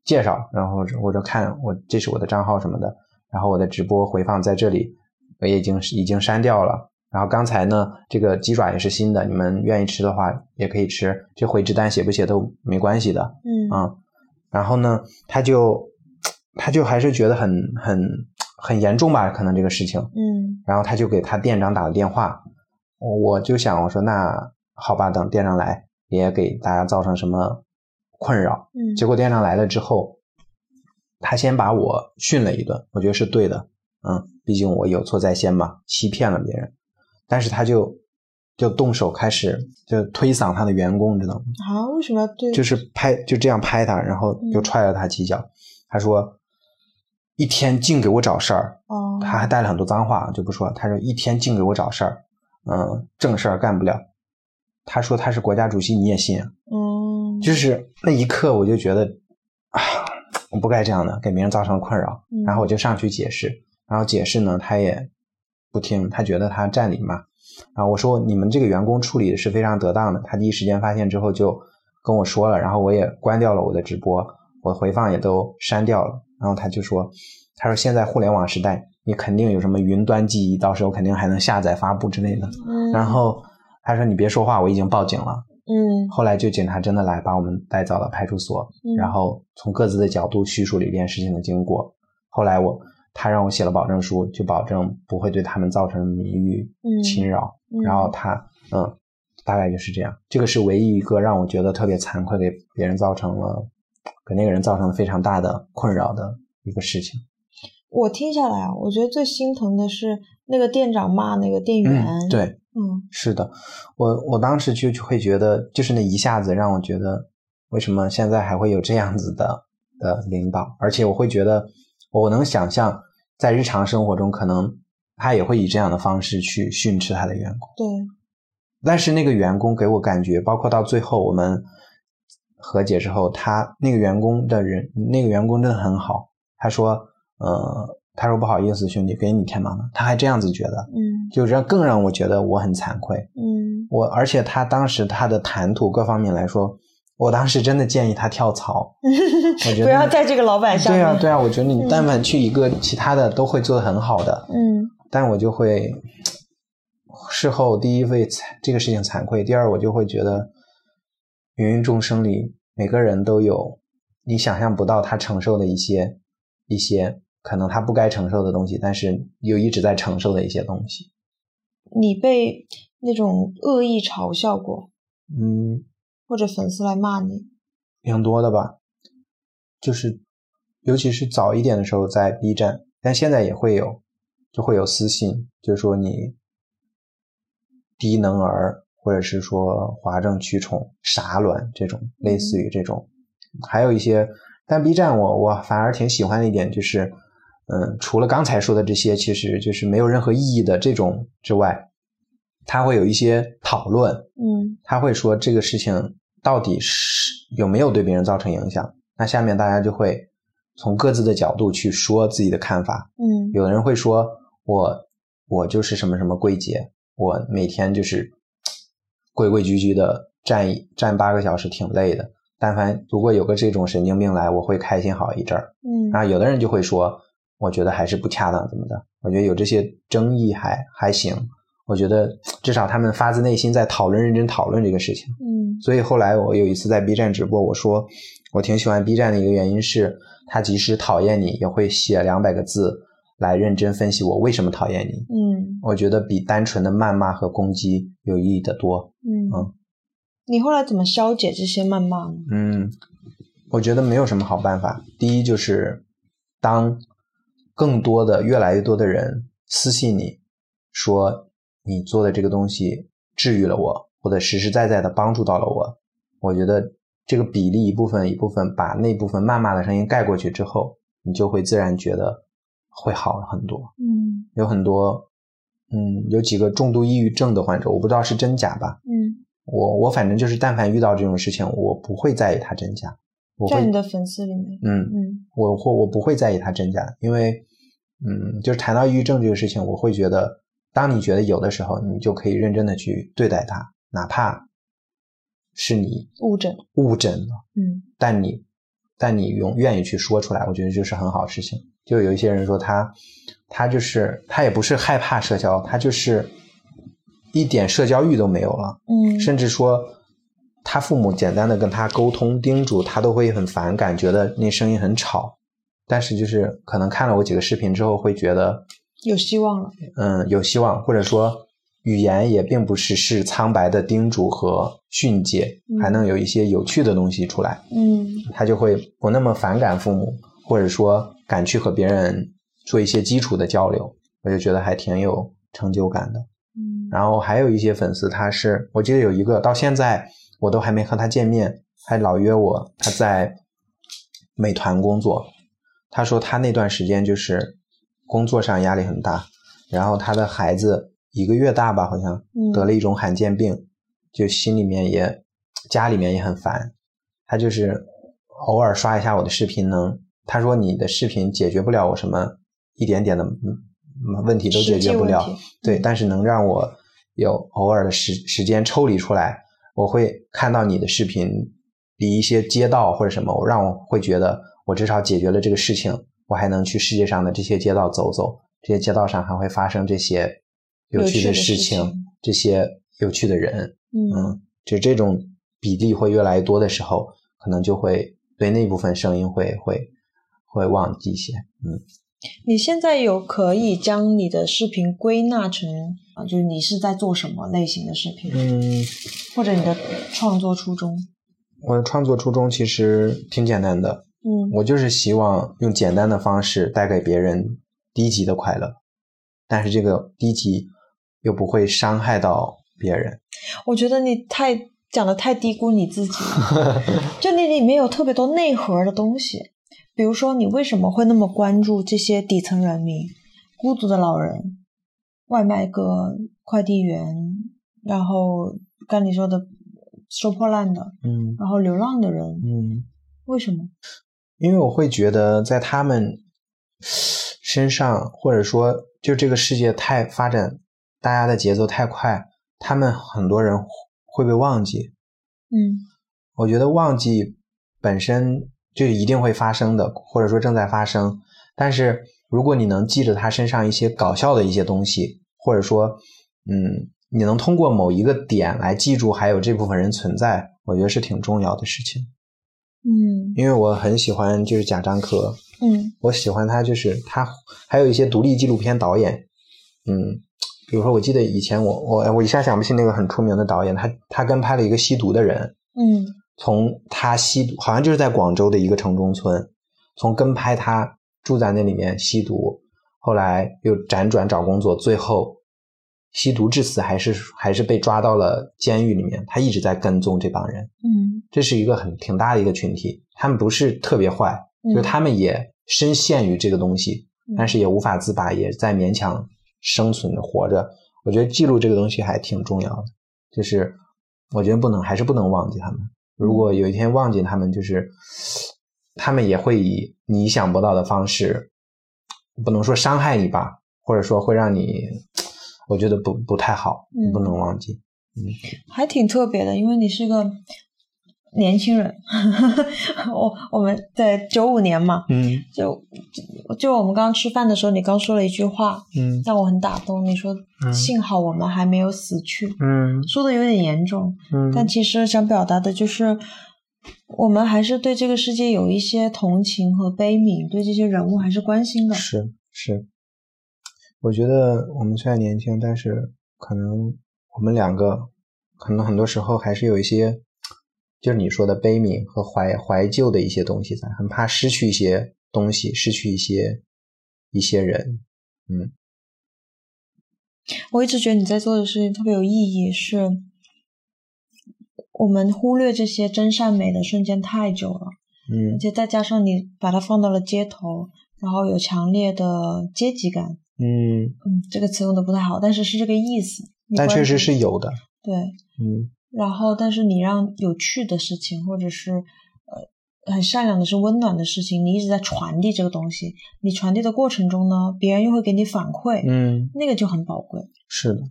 I: 介绍，然后我就看我这是我的账号什么的，然后我的直播回放在这里，我也已经已经删掉了。然后刚才呢，这个鸡爪也是新的，你们愿意吃的话也可以吃，这回执单写不写都没关系的，
H: 嗯
I: 啊。然后呢，他就他就还是觉得很很很严重吧，可能这个事情，
H: 嗯
I: 然后他就给他店长打了电话，我我就想我说那好吧，等店长来也给大家造成什么困扰。
H: 嗯
I: 结果店长来了之后，他先把我训了一顿，我觉得是对的，嗯，毕竟我有错在先嘛，欺骗了别人。但是他就就动手开始就推搡他的员工，知道吗？
H: 啊，为什么要对？
I: 就是拍就这样拍他，然后就踹了他几脚。他说一天净给我找事儿，
H: 哦，
I: 他还带了很多脏话，就不说。他说一天净给我找事儿，嗯，正事儿干不了。他说他是国家主席，你也信啊？
H: 嗯，
I: 就是那一刻，我就觉得啊，我不该这样的，给别人造成困扰。
H: 嗯
I: 然后我就上去解释，然后解释呢，他也不听，他觉得他占理嘛。然后我说你们这个员工处理的是非常得当的，他第一时间发现之后就跟我说了，然后我也关掉了我的直播，我回放也都删掉了。然后他就说，他说现在互联网时代，你肯定有什么云端记忆，到时候肯定还能下载发布之类的。
H: 嗯
I: 然后他说你别说话，我已经报警了。
H: 嗯
I: 后来就警察真的来把我们带到了派出所，
H: 嗯
I: 然后从各自的角度叙述了一遍事情的经过。后来我他让我写了保证书，就保证不会对他们造成名誉
H: 嗯
I: 侵扰。
H: 嗯
I: 然后他嗯，大概就是这样。这个是唯一一个让我觉得特别惭愧，给别人造成了给那个人造成了非常大的困扰的一个事情。
H: 我听下来啊，我觉得最心疼的是那个店长骂那个店员，
I: 嗯，，对，
H: 嗯
I: 是的，我我当时就就会觉得，就是那一下子让我觉得，为什么现在还会有这样子的的领导？而且我会觉得，我能想象，在日常生活中，可能他也会以这样的方式去训斥他的员工。
H: 对，
I: 但是那个员工给我感觉，包括到最后我们和解之后，他那个员工的人，那个员工真的很好。他说，呃，他说不好意思，兄弟，给你添麻烦。他还这样子觉得，
H: 嗯
I: 就让更让我觉得我很惭愧。
H: 嗯
I: 我而且他当时他的谈吐各方面来说，我当时真的建议他跳槽。我觉得
H: 不要在这个老板下面，
I: 对啊对啊，我觉得你
H: 嗯
I: 但凡去一个其他的都会做的很好的，
H: 嗯
I: 但我就会事后第一为这个事情惭愧，第二我就会觉得芸芸众生里每个人都有你想象不到他承受的一些一些可能他不该承受的东西，但是又一直在承受的一些东西。
H: 你被那种恶意嘲笑过，
I: 嗯，
H: 或者粉丝来骂你，
I: 挺多的吧，就是尤其是早一点的时候在 B 站，但现在也会有，就会有私信，就是说你低能儿，或者是说哗众取宠、傻卵这种，类似于这种，还有一些，但 B 站我我反而挺喜欢的一点就是，嗯，除了刚才说的这些，其实就是没有任何意义的这种之外，他会有一些讨论，
H: 嗯
I: 他会说这个事情到底是有没有对别人造成影响。那下面大家就会从各自的角度去说自己的看法。
H: 嗯
I: 有的人会说我我就是什么什么柜姐，我每天就是 规规矩矩的站一站八个小时，挺累的。但凡如果有个这种神经病来，我会开心好一阵儿。
H: 嗯
I: 啊，有的人就会说，我觉得还是不恰当，怎么的？我觉得有这些争议还还行。我觉得至少他们发自内心在讨论、认真讨论这个事情。
H: 嗯
I: 所以后来我有一次在 B 站直播，我说我挺喜欢 B 站的一个原因是，他即使讨厌你，也会写两百个字来认真分析我为什么讨厌你。
H: 嗯
I: 我觉得比单纯的谩骂和攻击有意义的多。
H: 嗯
I: 嗯
H: 你后来怎么消解这些谩骂呢？
I: 嗯，我觉得没有什么好办法。第一就是，当更多的、越来越多的人私信你说你做的这个东西治愈了我，或者实实在在的帮助到了我，我觉得这个比例一部分一部分把那部分谩骂的声音盖过去之后，你就会自然觉得会好很多。
H: 嗯
I: 有很多，嗯，有几个重度抑郁症的患者，我不知道是真假吧。
H: 嗯，
I: 我我反正就是，但凡遇到这种事情，我不会在意它真假。我会
H: 在你的粉丝里面，
I: 嗯，
H: 嗯
I: 我或我不会在意它真假，因为嗯，就是谈到抑郁症这个事情，我会觉得，当你觉得有的时候，你就可以认真的去对待它，哪怕是你
H: 误诊，
I: 误诊了，
H: 嗯
I: 但你但你用愿意去说出来，我觉得就是很好的事情。就有一些人说他他就是他也不是害怕社交，他就是一点社交欲都没有了。
H: 嗯
I: 甚至说他父母简单的跟他沟通叮嘱，他都会很反感，觉得那声音很吵。但是就是可能看了我几个视频之后，会觉得
H: 有希望了，
I: 嗯有希望，或者说语言也并不是是苍白的叮嘱和训诫，
H: 嗯
I: 还能有一些有趣的东西出来。
H: 嗯
I: 他就会不那么反感父母，或者说敢去和别人做一些基础的交流，我就觉得还挺有成就感的。
H: 嗯
I: 然后还有一些粉丝，他是我记得有一个到现在我都还没和他见面，还老约我。他在美团工作，他说他那段时间就是工作上压力很大，然后他的孩子一个月大吧，好像
H: 嗯
I: 得了一种罕见病，就心里面也家里面也很烦。他就是偶尔刷一下我的视频能，他说你的视频解决不了我什么一点点的嗯嗯问题都解决不了对，但是能让我有偶尔的时时间抽离出来，我会看到你的视频离一些街道或者什么，我让我会觉得我至少解决了这个事情，我还能去世界上的这些街道走走，这些街道上还会发生这些有趣的
H: 事
I: 事情，
H: 情
I: 这些有趣的人，
H: 嗯
I: 嗯，就这种比例会越来越多的时候，可能就会对那部分声音会会会忘记一些，嗯。
H: 你现在有可以将你的视频归纳成啊，就是你是在做什么类型的视频，
I: 嗯，
H: 或者你的创作初衷？
I: 我的创作初衷其实挺简单的，
H: 嗯
I: 我就是希望用简单的方式带给别人低级的快乐，但是这个低级又不会伤害到别人。
H: 我觉得你太讲的太低估你自己了，就你里面有特别多内核的东西，比如说你为什么会那么关注这些底层人民、孤独的老人、外卖哥、快递员，然后刚你说的收破烂的，
I: 嗯
H: 然后流浪的人，
I: 嗯，
H: 为什么？
I: 因为我会觉得在他们身上，或者说就这个世界太发展，大家的节奏太快，他们很多人会被忘记。
H: 嗯
I: 我觉得忘记本身就一定会发生的，或者说正在发生。但是如果你能记着他身上一些搞笑的一些东西，或者说，嗯，你能通过某一个点来记住还有这部分人存在，我觉得是挺重要的事情。
H: 嗯
I: 因为我很喜欢就是贾樟柯，
H: 嗯
I: 我喜欢他就是他还有一些独立纪录片导演，嗯，比如说我记得以前我我我一下想不起那个很出名的导演，他他跟拍了一个吸毒的人，
H: 嗯
I: 从他吸毒，好像就是在广州的一个城中村，从跟拍他住在那里面吸毒，后来又辗转找工作，最后吸毒致死，还是还是被抓到了监狱里面。他一直在跟踪这帮人，
H: 嗯
I: 这是一个很挺大的一个群体，他们不是特别坏，
H: 嗯
I: 就是他们也深陷于这个东西，
H: 嗯
I: 但是也无法自拔，也在勉强生存着活着。我觉得记录这个东西还挺重要的，就是我觉得不能还是不能忘记他们。如果有一天忘记他们，就是他们也会以你想不到的方式，不能说伤害你吧，或者说会让你，我觉得不不太好，
H: 嗯
I: 不能忘记。
H: 嗯还挺特别的，因为你是个年轻人。我我们在九五年嘛，
I: 嗯
H: 就就就我们刚刚吃饭的时候，你刚说了一句话，
I: 嗯
H: 让我很打动。你说
I: 嗯
H: 幸好我们还没有死去，
I: 嗯
H: 说的有点严重，
I: 嗯
H: 但其实想表达的就是。我们还是对这个世界有一些同情和悲悯，对这些人物还是关心的。
I: 是是，我觉得我们虽然年轻，但是可能我们两个可能很多时候还是有一些，就是你说的悲悯和怀怀旧的一些东西在，很怕失去一些东西，失去一些一些人。嗯
H: 我一直觉得你在做的事情特别有意义，是我们忽略这些真善美的瞬间太久了，
I: 嗯
H: 而且再加上你把它放到了街头，然后有强烈的阶级感，
I: 嗯，
H: 嗯，这个词用的不太好，但是是这个意思。
I: 但确实是有的。
H: 对，
I: 嗯
H: 然后但是你让有趣的事情，或者是呃很善良的是温暖的事情，你一直在传递这个东西，你传递的过程中呢，别人又会给你反馈，
I: 嗯，
H: 那个就很宝贵。
I: 是的。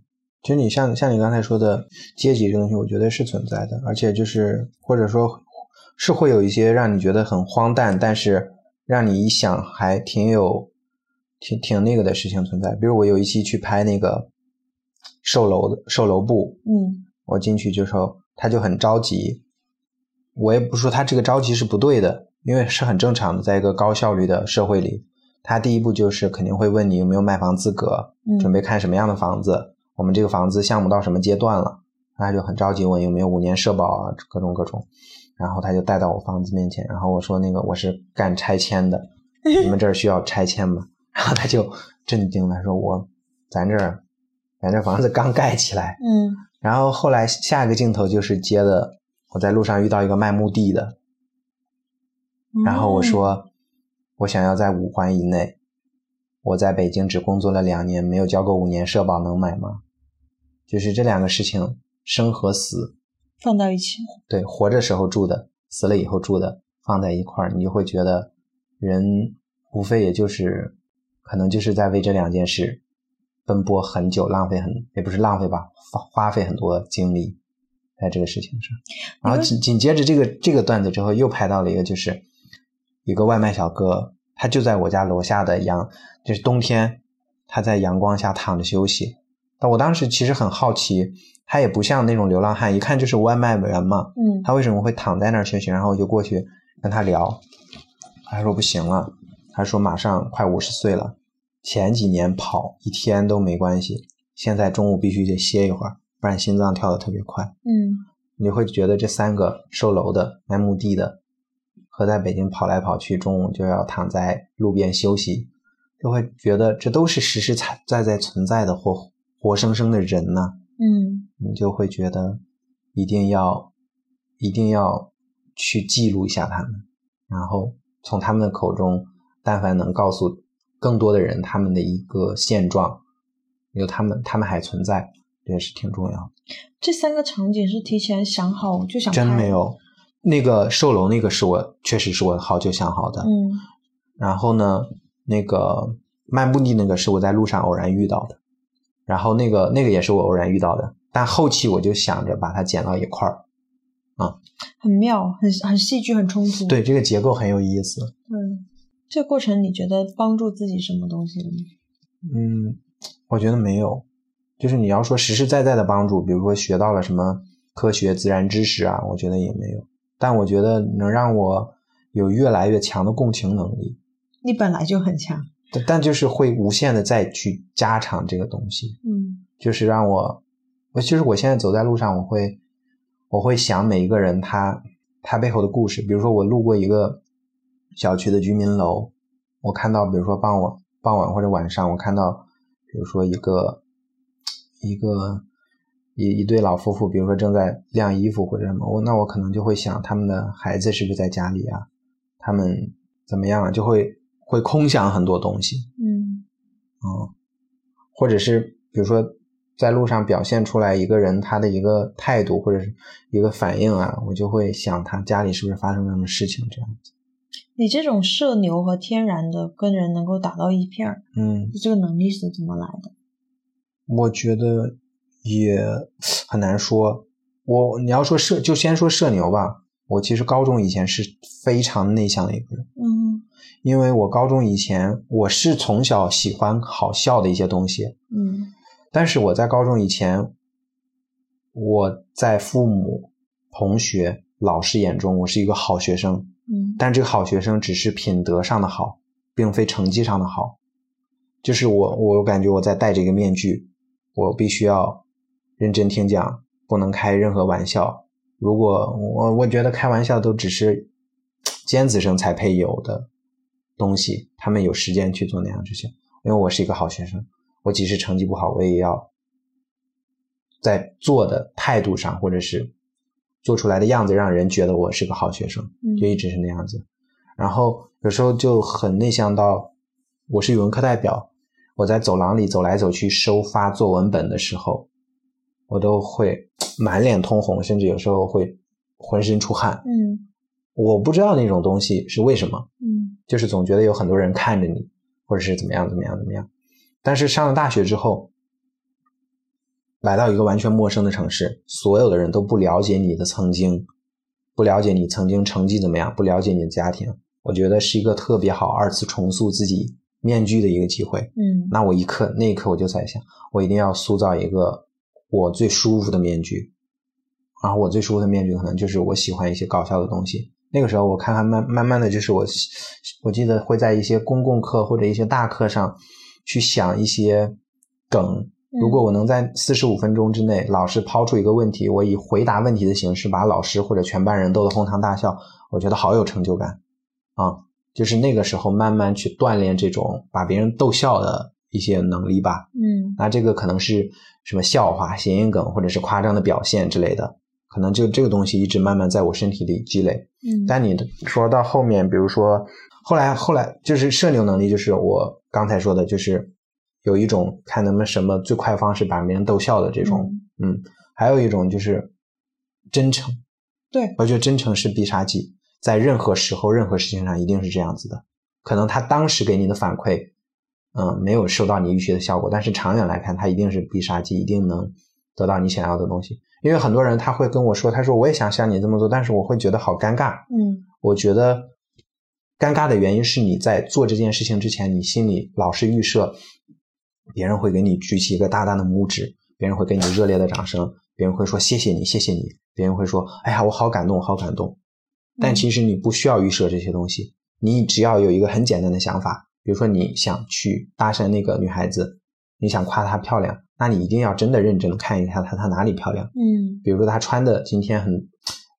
I: 其实你像像你刚才说的阶级这个东西，我觉得是存在的，而且就是或者说是会有一些让你觉得很荒诞，但是让你一想还挺有挺挺那个的事情存在。比如我有一期去拍那个售楼的售楼部，
H: 嗯
I: 我进去就说他就很着急，我也不说他这个着急是不对的，因为是很正常的，在一个高效率的社会里，他第一步就是肯定会问你有没有卖房资格，
H: 嗯
I: 准备看什么样的房子，我们这个房子项目到什么阶段了，他就很着急问有没有五年社保啊，各种各种，然后他就带到我房子面前，然后我说那个我是干拆迁的，你们这儿需要拆迁吗？然后他就镇定了，说我咱这儿咱这房子刚盖起来。
H: 嗯
I: 然后后来下一个镜头就是接的，我在路上遇到一个卖墓地的，然后我说，我想要在五环以内，我在北京只工作了两年，没有交够五年社保，能买吗？就是这两个事情，生和死，
H: 放到一起，
I: 对，活着时候住的，死了以后住的，放在一块儿，你就会觉得人无非也就是，可能就是在为这两件事奔波很久，浪费很也不是浪费吧，花花费很多精力在这个事情上。然后紧紧接着这个这个段子之后，又拍到了一个就是一个外卖小哥，他就在我家楼下的阳，就是冬天他在阳光下躺着休息。但我当时其实很好奇，他也不像那种流浪汉，一看就是外卖员嘛，
H: 嗯
I: 他为什么会躺在那儿休息？然后我就过去跟他聊，他说不行了，他说马上快五十岁了，前几年跑一天都没关系，现在中午必须得歇一会儿，不然心脏跳得特别快。
H: 嗯
I: 你会觉得这三个售楼的、卖墓地的和在北京跑来跑去，中午就要躺在路边休息，就会觉得这都是实实在在在存在的活活生生的人呐、
H: 嗯
I: 你就会觉得一定要一定要去记录一下他们，然后从他们的口中，但凡能告诉更多的人他们的一个现状，有他们他们还存在，这也是挺重要。的。
H: 这三个场景是提前想好就想
I: 真
H: 拍
I: 没有，那个售楼那个是我确实是我好久想好的，
H: 嗯。
I: 然后呢，那个卖墓地那个是我在路上偶然遇到的，然后那个那个也是我偶然遇到的，但后期我就想着把它剪到一块儿，啊。
H: 很妙，很很戏剧，很冲突。
I: 对，这个结构很有意思。
H: 嗯，这个过程你觉得帮助自己什么东西呢？
I: 嗯，我觉得没有，就是你要说实实在在的帮助，比如说学到了什么科学自然知识啊，我觉得也没有。但我觉得能让我有越来越强的共情能力，
H: 你本来就很强。
I: 但但就是会无限的再去加长这个东西，
H: 嗯
I: 就是让我，我就是我现在走在路上，我会我会想每一个人他他背后的故事。比如说我路过一个小区的居民楼，我看到比如说傍晚傍晚或者晚上，我看到比如说一个一个一一对老夫妇，比如说正在晾衣服或者什么，我那我可能就会想他们的孩子是不是在家里啊，他们怎么样啊，就会会空想很多东西。
H: 嗯
I: 嗯，或者是比如说在路上表现出来一个人他的一个态度或者是一个反应啊，我就会想他家里是不是发生了什么事情这样子。
H: 你这种社牛和天然的跟人能够打到一片儿，
I: 嗯，
H: 这个能力是怎么来的？
I: 我觉得也很难说。我你要说社，就先说社牛吧。我其实高中以前是非常内向的一个人，
H: 嗯
I: 因为我高中以前我是从小喜欢好笑的一些东西，
H: 嗯
I: 但是我在高中以前，我在父母、同学、老师眼中，我是一个好学生。
H: 嗯
I: 但这个好学生只是品德上的好，并非成绩上的好。就是我，我感觉我在戴这个面具，我必须要认真听讲，不能开任何玩笑。如果我我觉得开玩笑都只是尖子生才配有的东西，他们有时间去做那样事情。因为我是一个好学生，我即使成绩不好，我也要在做的态度上，或者是做出来的样子，让人觉得我是个好学生，
H: 嗯
I: 就一直是那样子。然后有时候就很内向到，我是语文课代表，我在走廊里走来走去收发作文本的时候，我都会满脸通红，甚至有时候会浑身出汗。
H: 嗯
I: 我不知道那种东西是为什么，
H: 嗯
I: 就是总觉得有很多人看着你，或者是怎么样怎么样怎么样。但是上了大学之后，来到一个完全陌生的城市，所有的人都不了解你的曾经，不了解你曾经成绩怎么样，不了解你的家庭，我觉得是一个特别好二次重塑自己面具的一个机会。
H: 嗯
I: 那我一刻那一刻我就在想，我一定要塑造一个我最舒服的面具。然后我最舒服的面具可能就是我喜欢一些搞笑的东西。那个时候我看看慢慢慢的就是我，我记得会在一些公共课或者一些大课上去想一些梗。如果我能在四十五分钟之内，老师抛出一个问题，我以回答问题的形式把老师或者全班人逗得哄堂大笑，我觉得好有成就感啊！就是那个时候慢慢去锻炼这种把别人逗笑的一些能力吧。
H: 嗯
I: 那这个可能是什么笑话、谐音梗，或者是夸张的表现之类的，可能就这个东西一直慢慢在我身体里积累。
H: 嗯
I: 但你说到后面，比如说后来后来就是社牛能力，就是我刚才说的，就是有一种看能不能什么最快方式把别人逗笑的这种，嗯还有一种就是真诚。
H: 对，
I: 我觉得真诚是必杀技，在任何时候、任何事情上一定是这样子的。可能他当时给你的反馈，嗯，没有收到你预期的效果，但是长远来看，他一定是必杀技，一定能得到你想要的东西。因为很多人他会跟我说，他说我也想像你这么做，但是我会觉得好尴尬。
H: 嗯
I: 我觉得尴尬的原因是你在做这件事情之前，你心里老是预设别人会给你举起一个大大的拇指，别人会给你热烈的掌声，别人会说谢谢你，谢谢你，别人会说哎呀我好感动，好感动。但其实你不需要预设这些东西，你只要有一个很简单的想法，比如说你想去搭讪那个女孩子，你想夸她漂亮，那你一定要真的认真的看一下她她哪里漂亮。
H: 嗯
I: 比如说她穿的今天很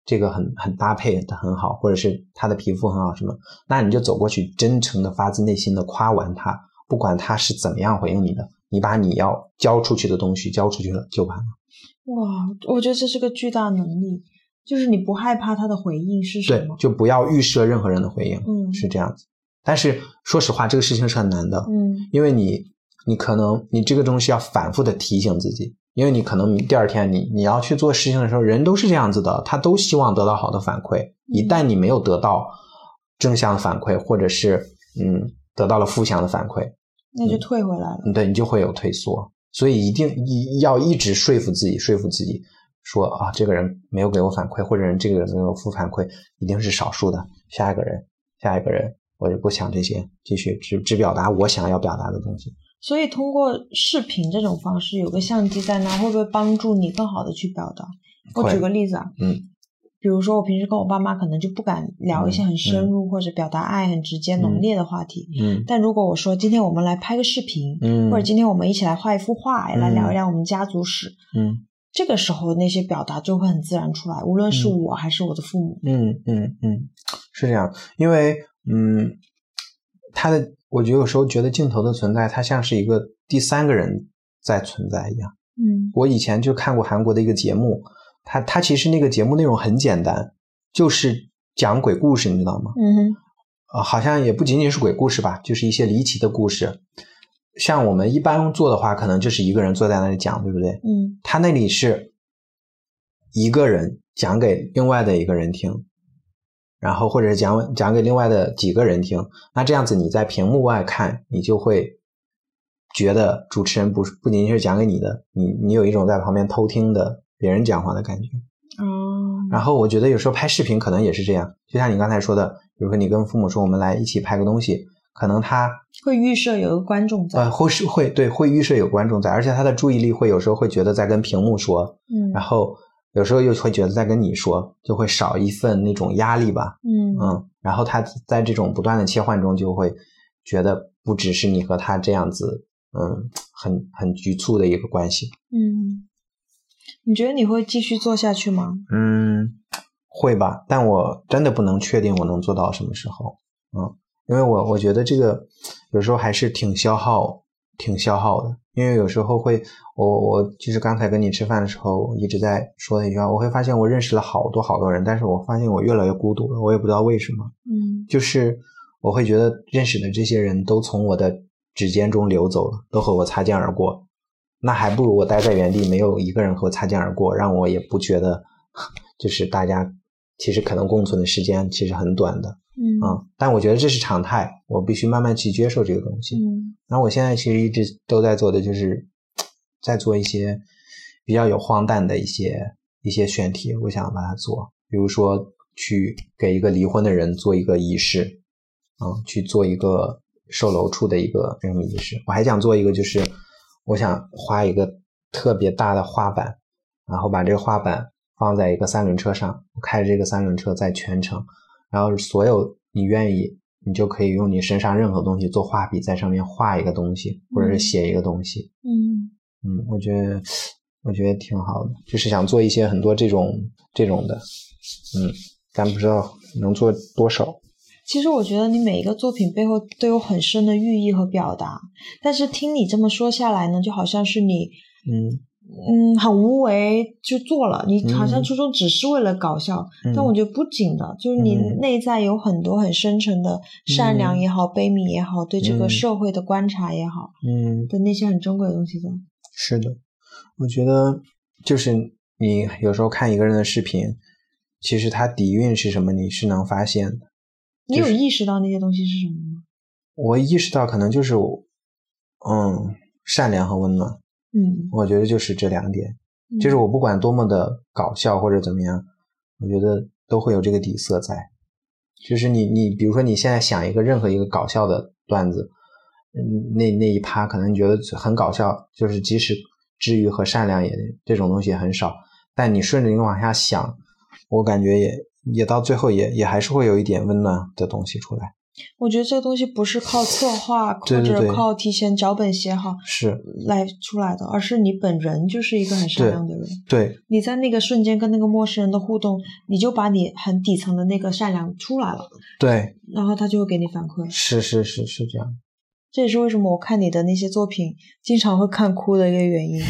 I: 这个很很搭配的很好，或者是她的皮肤很好什么，那你就走过去，真诚的发自内心的夸完她，不管他是怎么样回应你的，你把你要交出去的东西交出去了就完了。
H: 哇，我觉得这是个巨大能力，就是你不害怕他的回应是什么，。
I: 对就不要预设任何人的回应，
H: 嗯
I: 是这样子。但是说实话，这个事情是很难的，
H: 嗯
I: 因为你你可能你这个东西要反复的提醒自己，因为你可能第二天你你要去做事情的时候，人都是这样子的，他都希望得到好的反馈。一旦你没有得到正向的反馈，或者是嗯得到了负向的反馈，
H: 那就退回来了。
I: 对你就会有退缩。所以一定一要一直说服自己，说服自己说啊，这个人没有给我反馈，或者人这个人没有负反馈，一定是少数的。下一个人，下一个人，我就不想这些，继续只只表达我想要表达的东西。
H: 所以通过视频这种方式，有个相机在那，会不会帮助你更好的去表达？我举个例子啊，
I: 嗯，
H: 比如说我平时跟我爸妈可能就不敢聊一些很深入、或者表达爱很直接、浓烈的话题。
I: 嗯。
H: 但如果我说今天我们来拍个视频，
I: 嗯。
H: 或者今天我们一起来画一幅画，来
I: 嗯。
H: 聊一聊我们家族史，
I: 嗯。
H: 这个时候那些表达就会很自然出来，无论是
I: 嗯。
H: 我还是我的父母。
I: 嗯嗯嗯，是这样，因为嗯，他的我觉得有时候觉得镜头的存在，它像是一个第三个人在存在一样。
H: 嗯。
I: 我以前就看过韩国的一个节目，它它其实那个节目内容很简单，就是讲鬼故事，你知道吗？
H: 嗯哼
I: 呃，好像也不仅仅是鬼故事吧，就是一些离奇的故事。像我们一般做的话，可能就是一个人坐在那里讲，对不对？
H: 嗯
I: 他那里是一个人讲给另外的一个人听，然后或者是讲讲给另外的几个人听。那这样子你在屏幕外看，你就会觉得主持人不是不仅仅是讲给你的，你你有一种在旁边偷听的别人讲话的感觉。
H: 哦
I: 然后我觉得有时候拍视频可能也是这样，就像你刚才说的，比如说你跟父母说我们来一起拍个东西，可能他
H: 会预设有一个观众在。
I: 呃会是会对会预设有观众在，而且他的注意力会有时候会觉得在跟屏幕说，
H: 嗯
I: 然后有时候又会觉得在跟你说，就会少一份那种压力吧，
H: 嗯
I: 嗯，然后他在这种不断的切换中，就会觉得不只是你和他这样子，嗯，很很局促的一个关系，
H: 嗯，你觉得你会继续做下去吗？
I: 嗯，会吧，但我真的不能确定我能做到什么时候，嗯，因为我我觉得这个有时候还是挺消耗，挺消耗的，因为有时候会，我我就是刚才跟你吃饭的时候一直在说的一句话，我会发现我认识了好多好多人，但是我发现我越来越孤独了，我也不知道为什么，
H: 嗯
I: 就是我会觉得认识的这些人都从我的指尖中流走了，都和我擦肩而过，那还不如我待在原地，没有一个人和我擦肩而过，让我也不觉得，就是大家其实可能共存的时间其实很短的，
H: 嗯
I: 嗯，但我觉得这是常态，我必须慢慢去接受这个东西。
H: 嗯
I: 那我现在其实一直都在做的就是，在做一些比较有荒诞的一些一些选题，我想把它做，比如说去给一个离婚的人做一个仪式，嗯，去做一个售楼处的一个这种仪式。我还想做一个，就是我想画一个特别大的画板，然后把这个画板放在一个三轮车上，我开着这个三轮车在全程，然后所有你愿意，你就可以用你身上任何东西做画笔，在上面画一个东西，或者是写一个东西。
H: 嗯
I: 嗯，我觉得我觉得挺好的，就是想做一些很多这种这种的，嗯，但不知道能做多少。
H: 其实我觉得你每一个作品背后都有很深的寓意和表达，但是听你这么说下来呢，就好像是你
I: 嗯
H: 嗯很无为就做了，你好像
I: 嗯
H: 初衷只是为了搞笑，
I: 嗯
H: 但我觉得不仅的，就是你
I: 嗯
H: 内在有很多很深沉的善良
I: 嗯
H: 也好、悲悯也好，对这个
I: 嗯
H: 社会的观察也好
I: 嗯，
H: 的那些很珍贵的东西在。
I: 是的，我觉得就是你有时候看一个人的视频，其实他底蕴是什么，你是能发现的。
H: 你有意识到那些东西是什么吗？
I: 我意识到可能就是我，嗯，善良和温暖，
H: 嗯，
I: 我觉得就是这两点。
H: 嗯
I: 就是我不管多么的搞笑或者怎么样，我觉得都会有这个底色在。就是你你比如说你现在想一个任何一个搞笑的段子，嗯，那那一趴可能你觉得很搞笑，就是即使治愈和善良也这种东西也很少，但你顺着你往下想，我感觉也也到最后也也还是会有一点温暖的东西出来。
H: 我觉得这个东西不是靠策划
I: 对 对对
H: 或者靠提前脚本写好
I: 是
H: 来出来的，而是你本人就是一个很善良的人。
I: 对，
H: 你在那个瞬间跟那个陌生人的互动，你就把你很底层的那个善良出来了，
I: 对，
H: 然后他就会给你反馈。
I: 是是是是这样。
H: 这也是为什么我看你的那些作品经常会看哭的一个原因。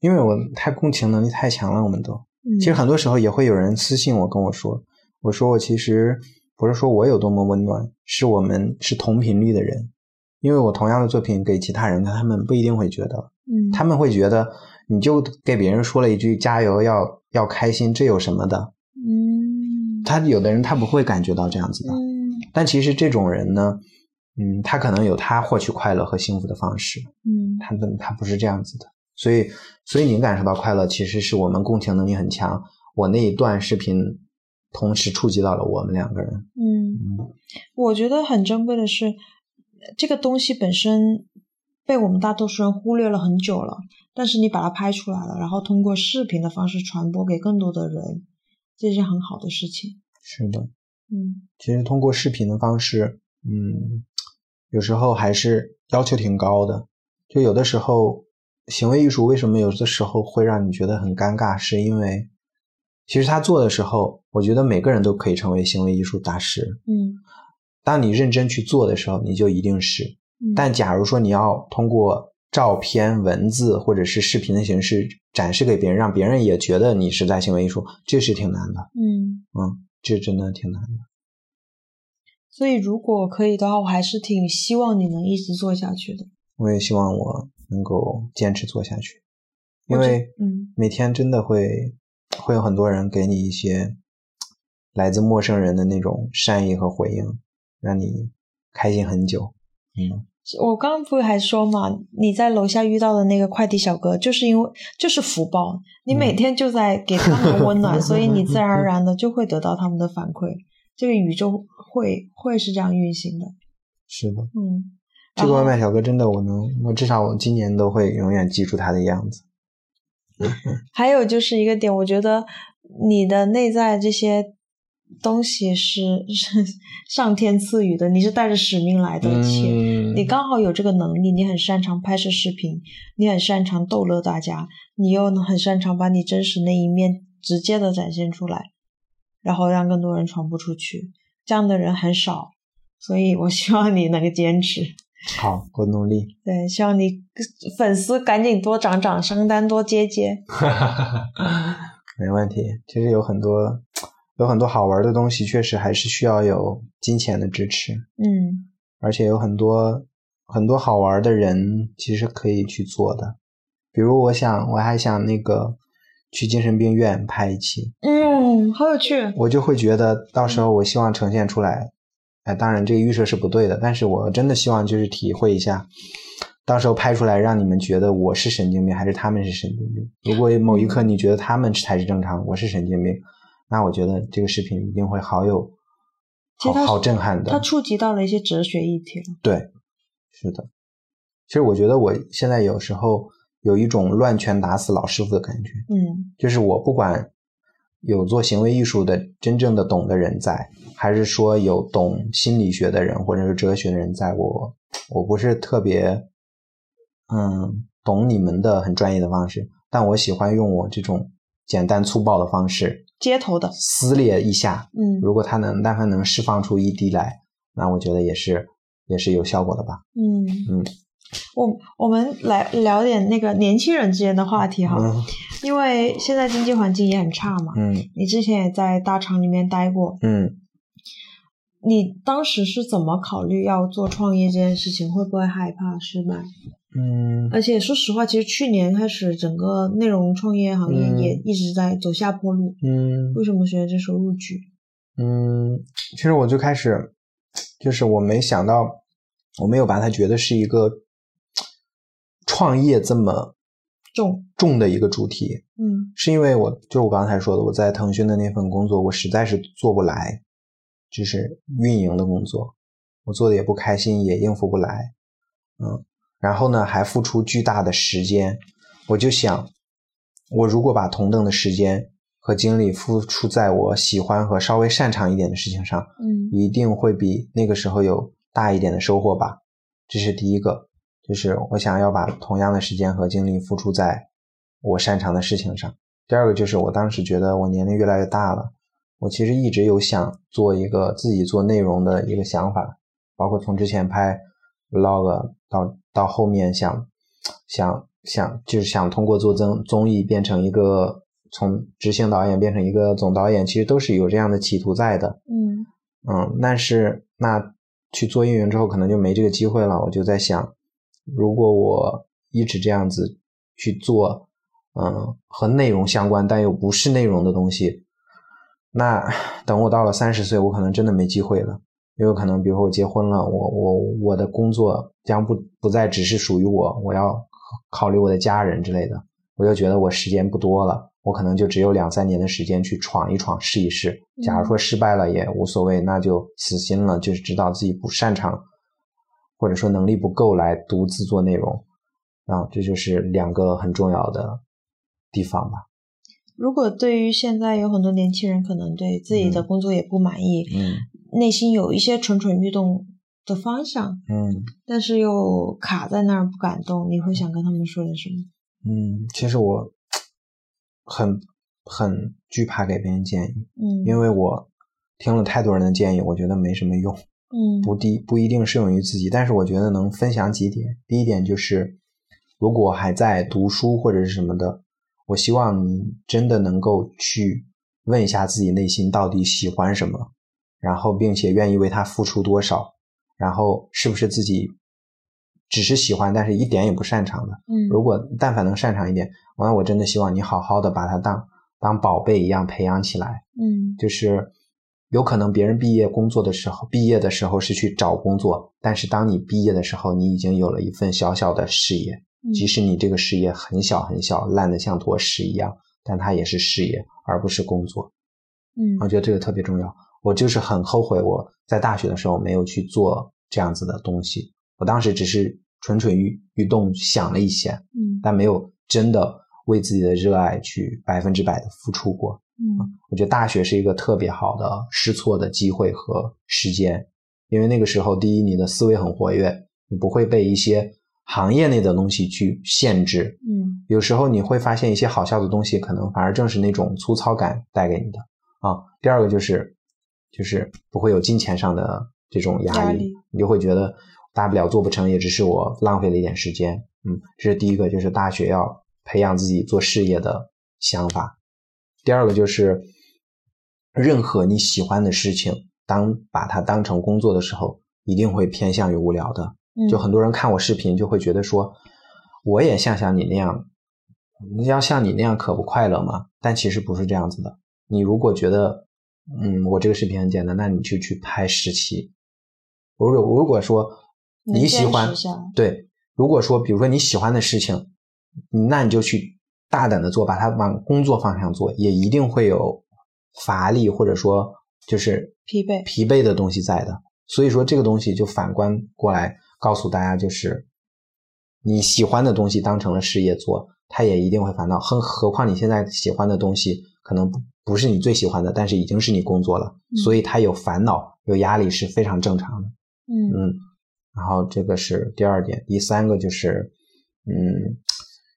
I: 因为我太共情能力太强了，我们都。
H: 嗯
I: 其实很多时候也会有人私信我跟我说，我说我其实不是说我有多么温暖，是我们是同频率的人，因为我同样的作品给其他人看，他们不一定会觉得，
H: 嗯，
I: 他们会觉得你就给别人说了一句加油，要要开心，这有什么的？
H: 嗯。
I: 他有的人他不会感觉到这样子的，
H: 嗯。
I: 但其实这种人呢，嗯，他可能有他获取快乐和幸福的方式，
H: 嗯。
I: 他的他不是这样子的，所以所以你感受到快乐，其实是我们共情能力很强。我那一段视频同时触及到了我们两个人，
H: 嗯，
I: 嗯
H: 我觉得很珍贵的是，这个东西本身被我们大多数人忽略了很久了，但是你把它拍出来了，然后通过视频的方式传播给更多的人，这是件很好的事情。
I: 是的，
H: 嗯
I: 其实通过视频的方式，嗯，有时候还是要求挺高的。就有的时候，行为艺术为什么有的时候会让你觉得很尴尬，是因为其实他做的时候，我觉得每个人都可以成为行为艺术大师。
H: 嗯
I: 当你认真去做的时候，你就一定是。
H: 嗯，
I: 但假如说你要通过照片、文字或者是视频的形式展示给别人，让别人也觉得你是在行为艺术，这是挺难的。
H: 嗯，
I: 嗯，这真的挺难的。
H: 所以如果可以的话，我还是挺希望你能一直做下去的。
I: 我也希望我能够坚持做下去，因为
H: 嗯
I: 每天真的会会有很多人给你一些来自陌生人的那种善意和回应，让你开心很久。嗯，
H: 我刚刚不是还说嘛，你在楼下遇到的那个快递小哥，就是因为就是福报，你每
I: 嗯
H: 天就在给他们温暖，所以你自然而然的就会得到他们的反馈。这个宇宙会会是这样运行的，
I: 是的，
H: 嗯。
I: 这个外卖小哥真的，我能，我至少我今年都会永远记住他的样子。
H: 还有就是一个点，我觉得你的内在这些东西是是上天赐予的，你是带着使命来的，且
I: 嗯
H: 你刚好有这个能力，你很擅长拍摄视频，你很擅长逗乐大家，你又能很擅长把你真实那一面直接的展现出来，然后让更多人传播出去。这样的人很少，所以我希望你能够坚持。
I: 好，我努力。
H: 对，希望你粉丝赶紧多涨涨，商单多接接。
I: 没问题。其实有很多有很多好玩的东西，确实还是需要有金钱的支持，
H: 嗯
I: 而且有很多很多好玩的人，其实可以去做的。比如，我想我还想那个去精神病院拍一期，
H: 嗯，好有趣。
I: 我就会觉得到时候我希望呈现出来，哎，当然这个预设是不对的，但是我真的希望就是体会一下，到时候拍出来让你们觉得我是神经病还是他们是神经病。如果某一刻你觉得他们才是正常，我是神经病，那我觉得这个视频一定会好有好好震撼的它。
H: 触及到了一些哲学议题了。
I: 对，是的。其实我觉得我现在有时候有一种乱拳打死老师傅的感觉。
H: 嗯
I: 就是我不管有做行为艺术的真正的懂的人在，还是说有懂心理学的人或者是哲学的人在，我我不是特别嗯懂你们的很专业的方式，但我喜欢用我这种简单粗暴的方式
H: 街头的，
I: 撕裂一下，
H: 嗯。
I: 如果他能但凡能释放出一滴来，那我觉得也是也是有效果的吧。
H: 嗯。
I: 嗯，
H: 我我们来聊点那个年轻人之间的话题哈，
I: 嗯
H: 因为现在经济环境也很差嘛，
I: 嗯
H: 你之前也在大厂里面待过，
I: 嗯
H: 你当时是怎么考虑要做创业这件事情？会不会害怕失败？
I: 嗯
H: 而且说实话，其实去年开始，整个内容创业行业
I: 嗯
H: 也一直在走下坡路。
I: 嗯
H: 为什么选择这时候入局？
I: 嗯，其实我最开始就是我没想到，我没有把它觉得是一个创业这么
H: 重。
I: 重的一个主题，
H: 嗯。
I: 是因为我就是我刚才说的，我在腾讯的那份工作，我实在是做不来，就是运营的工作，我做的也不开心，也应付不来，嗯，然后呢还付出巨大的时间，我就想，我如果把同等的时间和精力付出在我喜欢和稍微擅长一点的事情上，
H: 嗯。
I: 一定会比那个时候有大一点的收获吧。这是第一个，就是我想要把同样的时间和精力付出在我擅长的事情上。第二个就是我当时觉得我年龄越来越大了，我其实一直有想做一个自己做内容的一个想法，包括从之前拍 vlog 到到后面想想想就是想通过做综综艺变成一个从执行导演变成一个总导演，其实都是有这样的企图在的。
H: 嗯
I: 嗯，但是那去做运营之后，可能就没这个机会了。我就在想，如果我一直这样子去做，嗯，和内容相关但又不是内容的东西，那等我到了三十岁，我可能真的没机会了。也有可能，比如说我结婚了，我我我的工作将不不再只是属于我，我要考虑我的家人之类的。我就觉得我时间不多了，我可能就只有两三年的时间去闯一闯、试一试。假如说失败了也无所谓，那就死心了，就是知道自己不擅长，或者说能力不够来独自做内容。啊，这就是两个很重要的地方吧。
H: 如果对于现在有很多年轻人可能对自己的工作也不满意，
I: 嗯
H: 内心有一些蠢蠢欲动的方向，
I: 嗯
H: 但是又卡在那儿不敢动，你会想跟他们说点什么？
I: 嗯，其实我很很惧怕给别人建议，
H: 嗯
I: 因为我听了太多人的建议，我觉得没什么用。
H: 嗯
I: 不低不一定适用于自己，但是我觉得能分享几点。第一点就是，如果还在读书或者是什么的，我希望你真的能够去问一下自己内心到底喜欢什么，然后并且愿意为他付出多少，然后是不是自己只是喜欢，但是一点也不擅长的。
H: 嗯
I: 如果但凡能擅长一点，那我真的希望你好好的把它当当宝贝一样培养起来。
H: 嗯
I: 就是有可能别人毕业工作的时候，毕业的时候是去找工作，但是当你毕业的时候，你已经有了一份小小的事业，
H: 嗯
I: 即使你这个事业很小很小，烂得像坨屎一样，但它也是事业，而不是工作。
H: 嗯
I: 我觉得这个特别重要。我就是很后悔我在大学的时候没有去做这样子的东西，我当时只是蠢蠢欲欲动想了一些，
H: 嗯
I: 但没有真的为自己的热爱去百分之百的付出过。
H: 嗯
I: 我觉得大学是一个特别好的试错的机会和时间，因为那个时候，第一，你的思维很活跃，你不会被一些行业内的东西去限制。
H: 嗯
I: 有时候你会发现一些好笑的东西，可能反而正是那种粗糙感带给你的啊。第二个就是，就是不会有金钱上的这种压力，
H: 压力
I: 你就会觉得大不了做不成，也只是我浪费了一点时间。嗯，这是第一个，就是大学要培养自己做事业的想法。第二个就是，任何你喜欢的事情，当把它当成工作的时候，一定会偏向于无聊的。
H: 嗯
I: 就很多人看我视频就会觉得说，我也像像你那样，你要像你那样可不快乐吗？但其实不是这样子的。你如果觉得，嗯，我这个视频很简单，那你就去拍十期。如果如果说你喜欢对，如果说比如说你喜欢的事情，那你就去大胆的做，把它往工作方向做，也一定会有乏力或者说就是
H: 疲惫
I: 疲惫的东西在的。所以说这个东西就反观过来告诉大家，就是你喜欢的东西当成了事业做，它也一定会烦恼。何何况你现在喜欢的东西可能不不是你最喜欢的，但是已经是你工作了，
H: 嗯
I: 所以它有烦恼、有压力是非常正常的。
H: 嗯
I: 嗯，然后这个是第二点，第三个就是，嗯，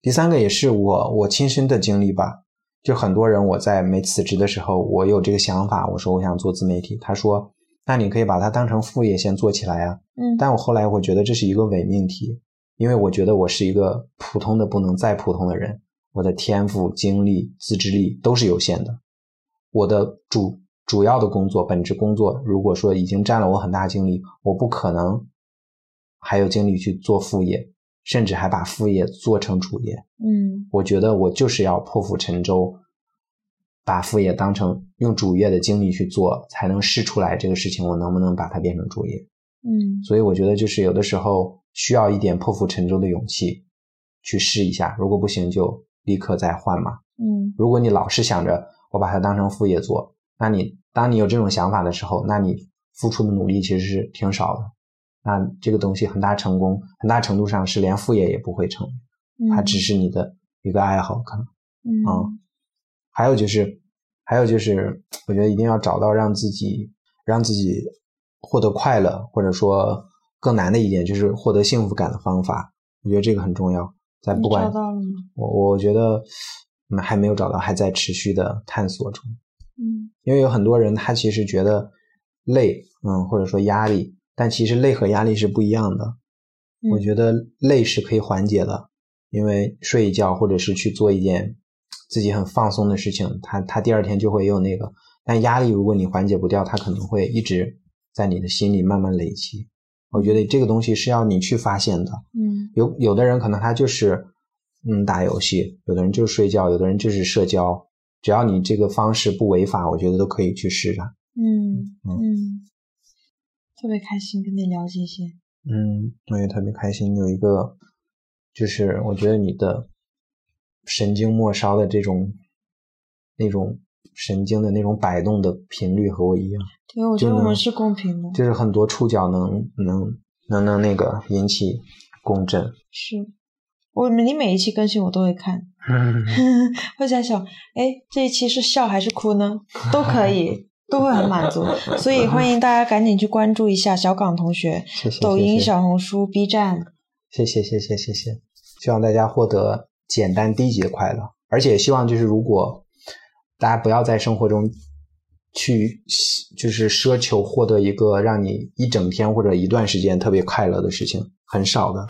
I: 第三个也是我我亲身的经历吧，就很多人我在没辞职的时候，我有这个想法，我说我想做自媒体，他说那你可以把它当成副业先做起来啊。
H: 嗯
I: 但我后来我觉得这是一个伪命题，因为我觉得我是一个普通的不能再普通的人，我的天赋、精力、自制力都是有限的。我的主主要的工作、本职工作，如果说已经占了我很大精力，我不可能还有精力去做副业，甚至还把副业做成主业。
H: 嗯
I: 我觉得我就是要破釜沉舟，把副业当成用主业的精力去做，才能试出来这个事情我能不能把它变成主业。
H: 嗯
I: 所以我觉得就是有的时候需要一点破釜沉舟的勇气去试一下，如果不行就立刻再换嘛。
H: 嗯
I: 如果你老是想着我把它当成副业做，那你当你有这种想法的时候，那你付出的努力其实是挺少的。那这个东西很大成功，很大程度上是连副业也不会成，
H: 嗯，
I: 它只是你的一个爱好可能。
H: 嗯
I: 嗯还有就是，还有就是，我觉得一定要找到让自己让自己获得快乐，或者说更难的一点就是获得幸福感的方法。我觉得这个很重要。在不管？我，我觉得嗯还没有找到，还在持续的探索中。
H: 嗯
I: 因为有很多人他其实觉得累，嗯，或者说压力，但其实累和压力是不一样的。
H: 嗯
I: 我觉得累是可以缓解的，因为睡一觉或者是去做一件自己很放松的事情，他他第二天就会有那个。但压力如果你缓解不掉，它可能会一直在你的心里慢慢累积。我觉得这个东西是要你去发现的。
H: 嗯
I: 有有的人可能他就是嗯打游戏，有的人就是睡觉，有的人就是社交。只要你这个方式不违法，我觉得都可以去试试。
H: 嗯嗯，特别开心跟你聊这些。
I: 嗯，我也特别开心，有一个就是我觉得你的神经末梢的这种那种神经的那种摆动的频率和我一样，
H: 对，我觉得我们是公平的。
I: 就是很多触角能能能能那个引起共振。
H: 是，我你每一期更新我都会看，会在想，哎，这一期是笑还是哭呢？都可以，都会很满足。所以欢迎大家赶紧去关注一下小港同学，
I: 谢谢，
H: 抖音、小红书、B 站。
I: 谢谢谢谢谢谢，希望大家获得简单低级的快乐，而且希望就是如果大家不要在生活中去就是奢求获得一个让你一整天或者一段时间特别快乐的事情，很少的，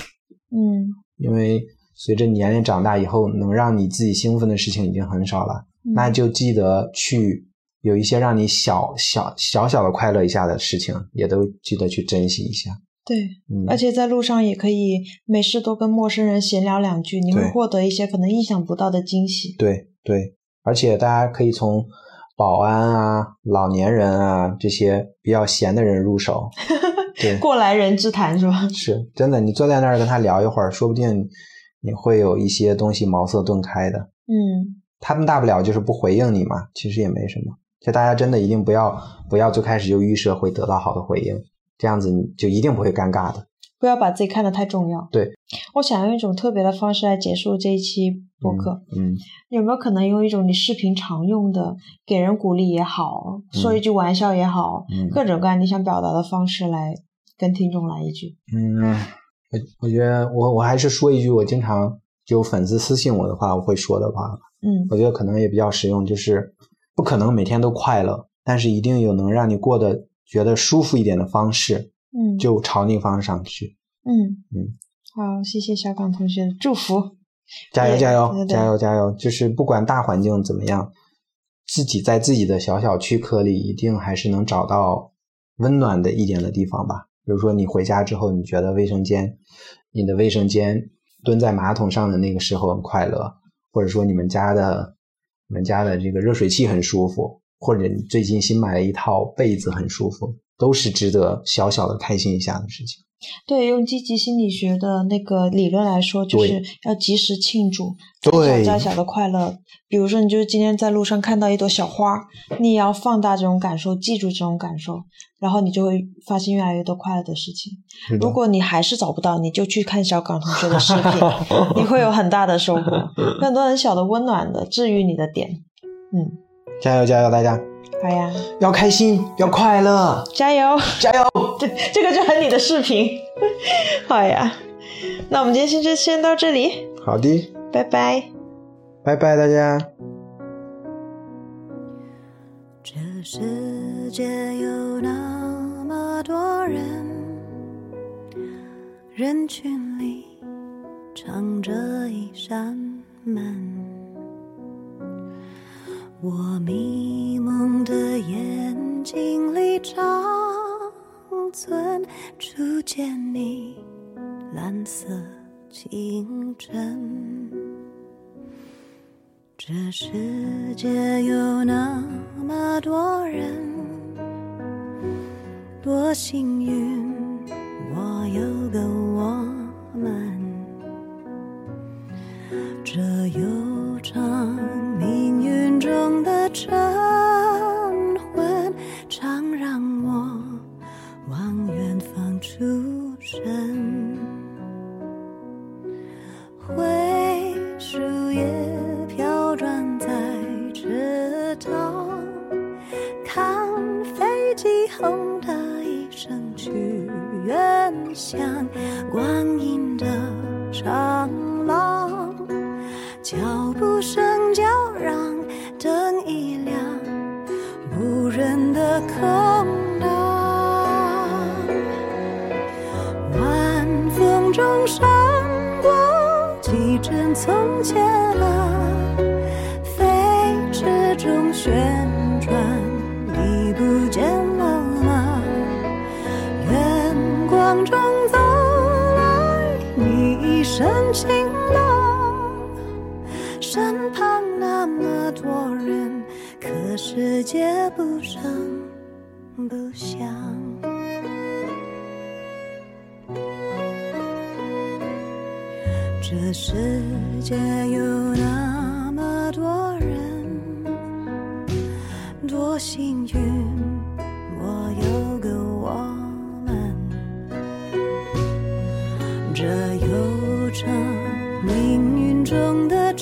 H: 嗯。
I: 因为随着年龄长大以后，能让你自己兴奋的事情已经很少了，
H: 嗯。
I: 那就记得去有一些让你小小小小的快乐一下的事情，也都记得去珍惜一下。
H: 对，
I: 嗯，
H: 而且在路上也可以没事多跟陌生人闲聊两句，你会获得一些可能意想不到的惊喜。
I: 对对，而且大家可以从保安啊、老年人啊这些比较闲的人入手。对，
H: 过来人之谈是吧？
I: 是真的，你坐在那儿跟他聊一会儿，说不定你会有一些东西茅塞顿开的。
H: 嗯
I: 他们大不了就是不回应你嘛，其实也没什么。就大家真的一定不要不要最开始就预设会得到好的回应，这样子你就一定不会尴尬的。
H: 不要把自己看得太重要。
I: 对，
H: 我想用一种特别的方式来结束这一期播客。
I: 嗯，
H: 有没有可能用一种你视频常用的，给人鼓励也好，说一句玩笑也好，
I: 嗯
H: 各种各样你想表达的方式来跟听众来一句？
I: 嗯，我我觉得我我还是说一句我经常有粉丝私信我的话，我会说的话。
H: 嗯
I: 我觉得可能也比较实用，就是不可能每天都快乐，但是一定有能让你过得觉得舒服一点的方式，
H: 嗯
I: 就朝那个方向上去。
H: 嗯
I: 嗯，
H: 好，谢谢小港同学的祝福。
I: 加油加油加油加油！就是不管大环境怎么样，自己在自己的小小躯壳里，一定还是能找到温暖的一点的地方吧。比如说你回家之后，你觉得卫生间，你的卫生间蹲在马桶上的那个时候很快乐，或者说你们家的你们家的这个热水器很舒服，或者你最近新买了一套被子很舒服，都是值得小小的开心一下的事情。
H: 对，用积极心理学的那个理论来说，就是要及时庆祝，再
I: 对
H: 小加小的快乐。比如说，你就是今天在路上看到一朵小花，你也要放大这种感受，记住这种感受，然后你就会发现越来越多快乐的事情。如果你还是找不到，你就去看小港同学的视频，你会有很大的收获，很多很小的温暖的治愈你的点。嗯，
I: 加油加油，大家
H: 好呀，
I: 要开心，要快乐，
H: 加油！
I: 加油！
H: 这这个就很你的视频。好 呀，那我们今天先就先到这里，
I: 好的，
H: 拜拜。
I: 拜拜，大家。
G: 这世界有那么多人，人群里藏着一扇门。我迷蒙的眼睛里长存初见你蓝色清晨。这世界有那么多人，多幸运，我有个我们。这悠长的晨昏，常让我往远方出神。灰树叶飘转在池塘，看飞机轰的一声去远乡，光阴的长廊。脚步声叫，灯一亮，无人的空荡。晚风中闪过几帧从前啊，飞驰中旋转，已不见了吗？远光中走来你一身晴朗。身旁那么多，世界不声不响。这世界有那么多人，多幸运，我有个我们。这悠长命运中的